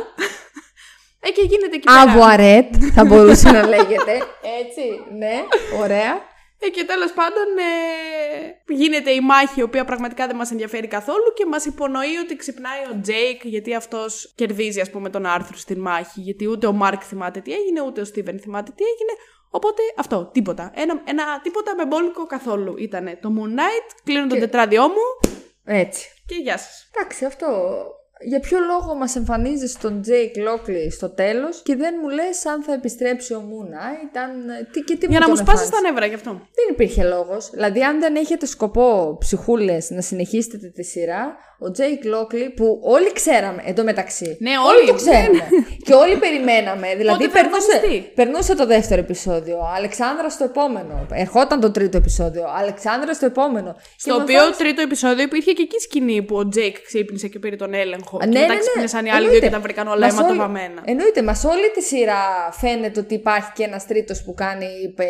Ε, και γίνεται εκεί πέρα. Αβουαρέτ θα μπορούσε να λέγεται. Έτσι, ναι, ωραία. Ε, και τέλος πάντων ε, γίνεται η μάχη η οποία πραγματικά δεν μας ενδιαφέρει καθόλου και μας υπονοεί ότι ξυπνάει ο Τζέικ γιατί αυτός κερδίζει ας πούμε τον Άρθουρ στην μάχη γιατί ούτε ο Μάρκ θυμάται τι έγινε ούτε ο Στίβεν θυμάται τι έγινε οπότε αυτό, τίποτα. Ένα, ένα τίποτα με μπόλικο καθόλου ήταν το Moon Knight, κλείνω το τετράδιό μου Έτσι. Και γεια σας. Εντάξει, αυτό. Για ποιο λόγο μας εμφανίζεις τον Τζέικ Λόκλι στο τέλος και δεν μου λες αν θα επιστρέψει ο Moon Knight... Τι, και τι Για να τον μου σπάσεις εμφάνισες; τα νεύρα γι' αυτό. Δεν υπήρχε λόγος. Δηλαδή αν δεν έχετε σκοπό ψυχούλες να συνεχίσετε τη σειρά, ο Τζέικ Λόκλι που όλοι ξέραμε εντωμεταξύ. Ναι, όλοι. το ξέραμε. και όλοι περιμέναμε. Δηλαδή Πότε θα περνούσε, εμφανιστεί; περνούσε το δεύτερο επεισόδιο. Α, λες, άντε στο επόμενο. Ερχόταν το τρίτο επεισόδιο. Α, λες, άντε στο επόμενο. Και Στο με οποίο εμφάνισε- τρίτο επεισόδιο υπήρχε και εκεί σκηνή που ο Τζέικ ξύπνησε και πήρε τον έλεγχο έχω ναι, ναι, ναι, ναι. σαν οι άλλοι δύο και τα βρήκαν όλα αίματα βαμμένα. Εννοείται, μας όλη τη σειρά φαίνεται ότι υπάρχει και ένας τρίτος που κάνει παι...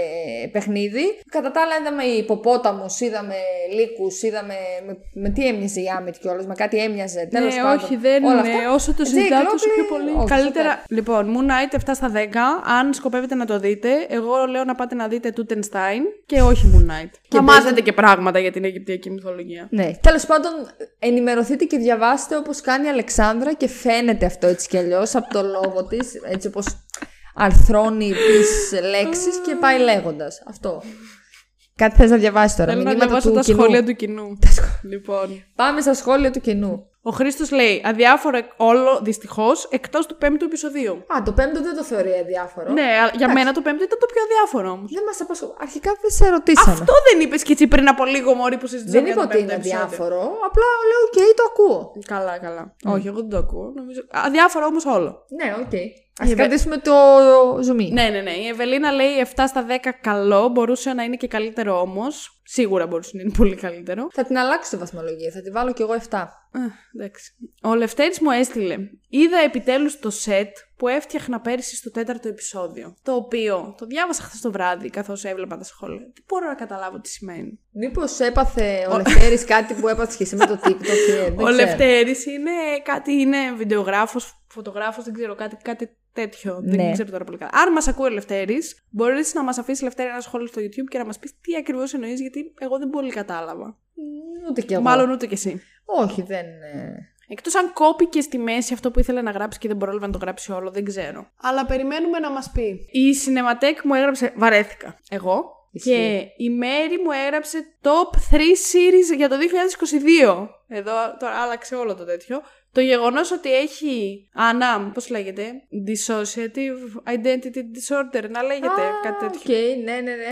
παιχνίδι. Κατά τα άλλα, είδαμε ιπποπόταμου, είδαμε λύκους, είδαμε. Με, με τι έμοιαζε η Άμετ κιόλας, με κάτι έμοιαζε. Ναι. Όχι, δεν είναι. Όσο το συζητάτε, τόσο πιο πολύ. Όχι, Καλύτερα. Λοιπόν, Moon Knight 7 στα 10. Αν σκοπεύετε να το δείτε, εγώ λέω να πάτε να δείτε Tutenstein και όχι Moon Knight. Και θα μάθετε και πράγματα για την Αιγυπτιακή μυθολογία. Ναι. Τέλος πάντων, ενημερωθείτε και διαβάστε όπως κάνει η Αλεξάνδρα και φαίνεται αυτό έτσι κι αλλιώς από το λόγο της, έτσι όπως αρθρώνει τις λέξεις και πάει λέγοντας. Αυτό. Κάτι θες να διαβάσεις τώρα. Θέλω να μηνύματα διαβάσω του τα κοινού. σχόλια του κοινού. λοιπόν. Πάμε στα σχόλια του κοινού. Ο Χρήστος λέει: Αδιάφορο όλο, δυστυχώς, εκτός του πέμπτου επεισοδίου. Α, το πέμπτο δεν το θεωρεί αδιάφορο. Ναι, α- για μένα το πέμπτο ήταν το πιο αδιάφορο όμως. Δεν μας απασχολεί. Αρχικά δεν σε ρωτήσαμε. Αυτό δεν είπες και έτσι πριν από λίγο μόρι που συζητήσαμε. δεν για είπα το ότι είναι πέμπτο επεισόδιο. αδιάφορο. Απλά λέω, οκ, το ακούω. Καλά, καλά. Όχι, εγώ δεν το ακούω. Νομίζω... Αδιάφορο όμως όλο. Ναι, οκ. Α Ευε- κρατήσουμε το ζουμί. Ναι, ναι, ναι. Η Ευελίνα λέει 7 στα 10 καλό. Μπορούσε να είναι και καλύτερο όμως. Σίγουρα μπορούσε να είναι πολύ καλύτερο. Θα την αλλάξω τη βαθμολογία. Θα τη βάλω κι εγώ 7. Α, εντάξει. Ο Λευτέρης μου έστειλε. Είδα επιτέλους το σετ που έφτιαχνα πέρυσι στο τέταρτο επεισόδιο. Το οποίο το διάβασα χθες το βράδυ καθώς έβλεπα τα σχόλια. Δεν μπορώ να καταλάβω τι σημαίνει; Μήπως έπαθε ο Λευτέρης κάτι που έπαθε και εσύ με το TikTok. και <laughs> δεν Ο ξέρω. Λευτέρης είναι κάτι, είναι βιντεογράφος, φωτογράφος, δεν ξέρω, κάτι, κάτι τέτοιο. Ναι. Δεν ξέρω τώρα πολύ καλά. Αν μας ακούει ο Λευτέρης, μπορείς να μας αφήσεις Λευτέρη ένα σχόλιο στο YouTube και να μας πεις τι ακριβώς εννοείς, γιατί εγώ δεν πολύ κατάλαβα. Μ, Ούτε κι εγώ. Μάλλον ούτε κι εσύ. Όχι, δεν. ε, Εκτός αν κόπηκε στη μέση αυτό που ήθελε να γράψει και δεν πρόλαβε να το γράψει όλο, δεν ξέρω. Αλλά περιμένουμε να μας πει. Η Cinematek μου έγραψε. Βαρέθηκα. Εγώ. Ισχύει. Και η Μέρη μου έγραψε top 3 series για το 2022. Εδώ τώρα άλλαξε όλο το τέτοιο. Το γεγονός ότι έχει. Ανά, πώς λέγεται. Dissociative Identity Disorder, να λέγεται Α, κάτι τέτοιο. Οκ, ναι, ναι, ναι.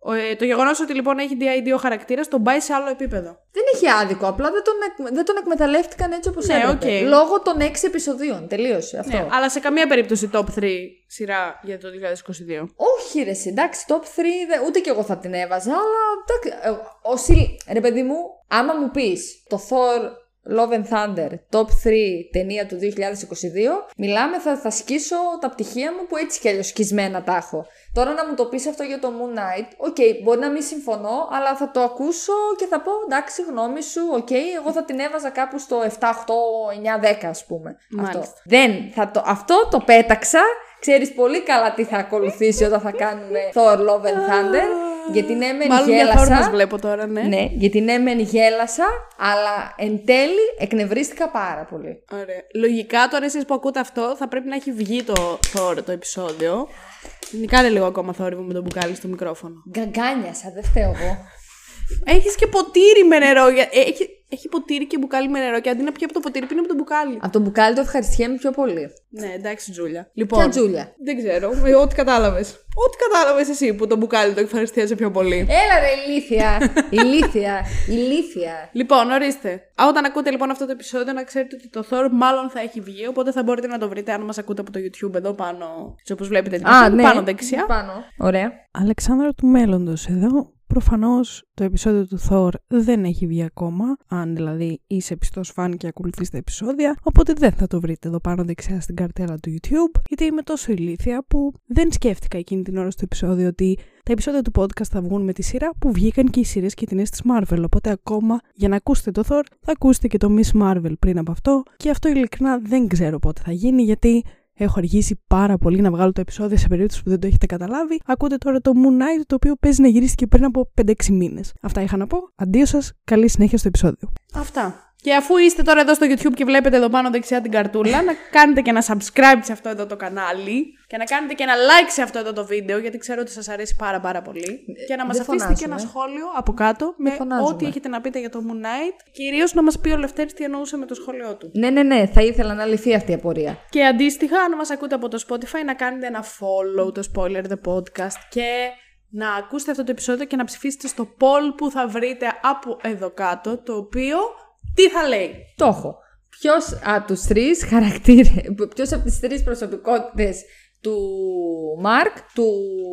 Ο, ε, το γεγονός ότι λοιπόν έχει DID ο χαρακτήρας τον πάει σε άλλο επίπεδο. Δεν έχει άδικο. Απλά δεν τον, εκ- δεν τον εκμεταλλεύτηκαν έτσι όπως Ναι, έπρεπε. οκ. Λόγω των 6 επεισοδίων. Τελείωσε αυτό. Ναι, αλλά σε καμία περίπτωση top 3 σειρά για το 2022. Όχι, ρε, εσύ, εντάξει, top 3, δε- ούτε κι εγώ θα την έβαζα, αλλά εντάξει. ε, Όσοι, ρε παιδί μου, άμα μου πεις το Thor Love and Thunder Top 3 ταινία του 2022, μιλάμε θα, θα σκίσω τα πτυχία μου που έτσι κι αλλιώς σκισμένα τα έχω. Τώρα να μου το πεις αυτό για το Moon Knight, οκ, okay, μπορεί να μην συμφωνώ, αλλά θα το ακούσω και θα πω εντάξει, γνώμη σου, οκ, okay, εγώ θα την έβαζα κάπου στο 7, 8, 9, 10 ας πούμε. Αυτό. Δεν, θα το, αυτό το πέταξα Ξέρεις πολύ καλά τι θα ακολουθήσει όταν θα κάνουμε Thor Love and Thunder. Γιατί ναι, μεν Μάλλον γέλασα. μας βλέπω τώρα, ναι. Ναι, γιατί ναι, μεν γέλασα, αλλά εν τέλει εκνευρίστηκα πάρα πολύ. Ωραία. Λογικά τώρα εσείς που ακούτε αυτό θα πρέπει να έχει βγει το Thor το επεισόδιο. Κάνε λίγο ακόμα θόρυβο με το μπουκάλι στο μικρόφωνο. Γκαγκάνιασα, δεν φταίω εγώ. Έχεις και ποτήρι με νερό. για- ε, Έχει, έχει ποτήρι και μπουκάλι με νερό και αντί να πιει από το ποτήρι πίνει από το μπουκάλι. Από το μπουκάλι το ευχαριστιέμαι πιο πολύ. Ναι, εντάξει, Τζούλια. Λοιπόν, Ποια Τζούλια; δεν ξέρω. ε, Ό,τι κατάλαβες. Ό,τι κατάλαβες εσύ που το μπουκάλι το ευχαριστίαζε πιο πολύ. Έλα ρε ηλίθια, <laughs> ηλίθια, ηλίθια. Λοιπόν, ορίστε. Α, Όταν ακούτε λοιπόν αυτό το επεισόδιο, να ξέρετε ότι το Thor μάλλον θα έχει βγει. Οπότε θα μπορείτε να το βρείτε αν μας ακούτε από το YouTube εδώ πάνω. Όπως βλέπετε την Α, εικόνα, ναι. πάνω δεξιά. Πάνω. Ωραία. Αλεξάνδρα του μέλλοντος εδώ. Προφανώς το επεισόδιο του Thor δεν έχει βγει ακόμα, αν δηλαδή είσαι πιστός φαν και ακολουθείς τα επεισόδια, οπότε δεν θα το βρείτε εδώ πάνω δεξιά στην καρτέλα του YouTube, γιατί είμαι τόσο ηλίθια που δεν σκέφτηκα εκείνη την ώρα στο επεισόδιο ότι τα επεισόδια του podcast θα βγουν με τη σειρά που βγήκαν και οι σειρές και οι ταινίες της Marvel, οπότε ακόμα για να ακούσετε το Thor θα ακούσετε και το Miss Marvel πριν από αυτό και αυτό ειλικρινά δεν ξέρω πότε θα γίνει γιατί Έχω αργήσει πάρα πολύ να βγάλω το επεισόδιο σε περίπτωση που δεν το έχετε καταλάβει. Ακούτε τώρα το Moon Knight, το οποίο παίζει να γυρίστηκε πριν από 5-6 μήνες. Αυτά είχα να πω. Αντίο σας, καλή συνέχεια στο επεισόδιο. Αυτά. Και αφού είστε τώρα εδώ στο YouTube και βλέπετε εδώ πάνω δεξιά την καρτούλα, να κάνετε και ένα subscribe σε αυτό εδώ το κανάλι και να κάνετε και ένα like σε αυτό εδώ το βίντεο, γιατί ξέρω ότι σας αρέσει πάρα πάρα πολύ. Και να μας δεν αφήσετε και ένα φωνάζουμε. σχόλιο από κάτω με φωνάζουμε. ό,τι έχετε να πείτε για το Moon Knight. Κυρίως να μας πει ο Λευτέρης τι εννοούσε με το σχόλιο του. Ναι, ναι, ναι, θα ήθελα να λυθεί αυτή η απορία. Και αντίστοιχα, αν μας ακούτε από το Spotify, να κάνετε ένα follow το Spoiler The Podcast και να ακούσετε αυτό το επεισόδιο και να ψηφίσετε στο poll που θα βρείτε από εδώ κάτω, το οποίο τι θα λέει. Το έχω. Ποιος από τους τρεις χαρακτήρε, ποιος από τις τρεις προσωπικότητες του Μαρκ, του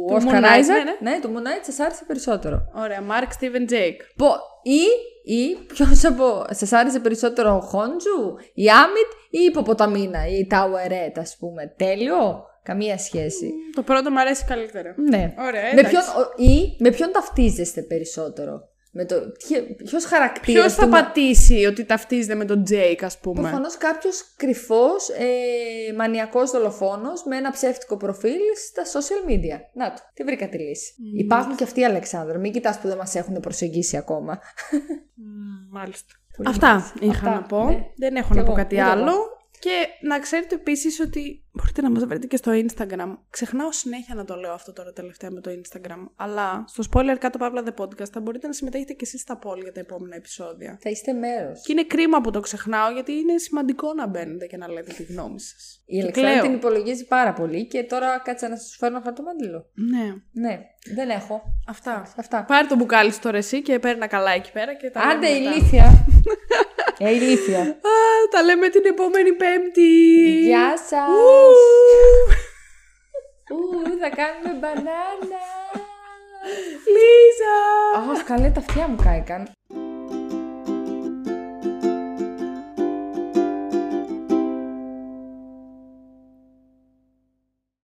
Του Όσκαρ Moon Knight, Άιζακ, ναι, ναι. του Moon Knight, σα άρεσε περισσότερο. Ωραία, Mark Steven Jake. Πο, ή, ή ποιος από. Σα άρεσε περισσότερο ο Χόνσου, η Άμιτ ή η Ιπποποταμίνα, η Τάουερέτ, ας πούμε. Τέλειο. Καμία σχέση. Το πρώτο μου αρέσει καλύτερα. Ναι. Ωραία, με εντάξει. ποιον, ο- ή με ποιον ταυτίζεστε περισσότερο; Με το, Ποιος χαρακτήρας. Ποιος θα πατήσει ότι ταυτίζεται με τον Jake, ας πούμε; Προφανώς κάποιος κρυφός, ε, μανιακός δολοφόνος με ένα ψεύτικο προφίλ στα social media. Να το, τι βρήκα τη λύση. Υπάρχουν και αυτοί, Αλεξάνδρα. Μην κοιτάς που δεν μας έχουν προσεγγίσει ακόμα. Μ, Μάλιστα. Πολύ Αυτά μάλιστα. είχα Αυτά, να πω. ναι. Δεν έχω Κι να πω εγώ, κάτι ούτε εγώ. άλλο. Και να ξέρετε επίσης ότι μπορείτε να μας βρείτε και στο Instagram. Ξεχνάω συνέχεια να το λέω αυτό τώρα τελευταία με το Instagram. Αλλά στο spoiler κάτω παύλα The Podcast θα μπορείτε να συμμετέχετε και εσείς στα poll για τα επόμενα επεισόδια. Θα είστε μέρος. Και είναι κρίμα που το ξεχνάω γιατί είναι σημαντικό να μπαίνετε και να λέτε τη γνώμη σας. Η Αλεξάνδρα την υπολογίζει πάρα πολύ και τώρα κάτσε να σας φέρω χαρτομάντιλο. Ναι, Ναι, δεν έχω. αυτά. Αυτά. Πάρε το μπουκάλι σου τώρα εσύ και παίρνει καλά εκεί πέρα και τα Άντε, λέμε μετά. ηλίθια. <laughs> ε, ηλίθια. Α, τα λέμε την επόμενη Πέμπτη. Γεια σας. Ου. Ου, θα κάνουμε μπανάνα. Λίζα! Αχ, καλέ τα αυτιά μου κάηκαν.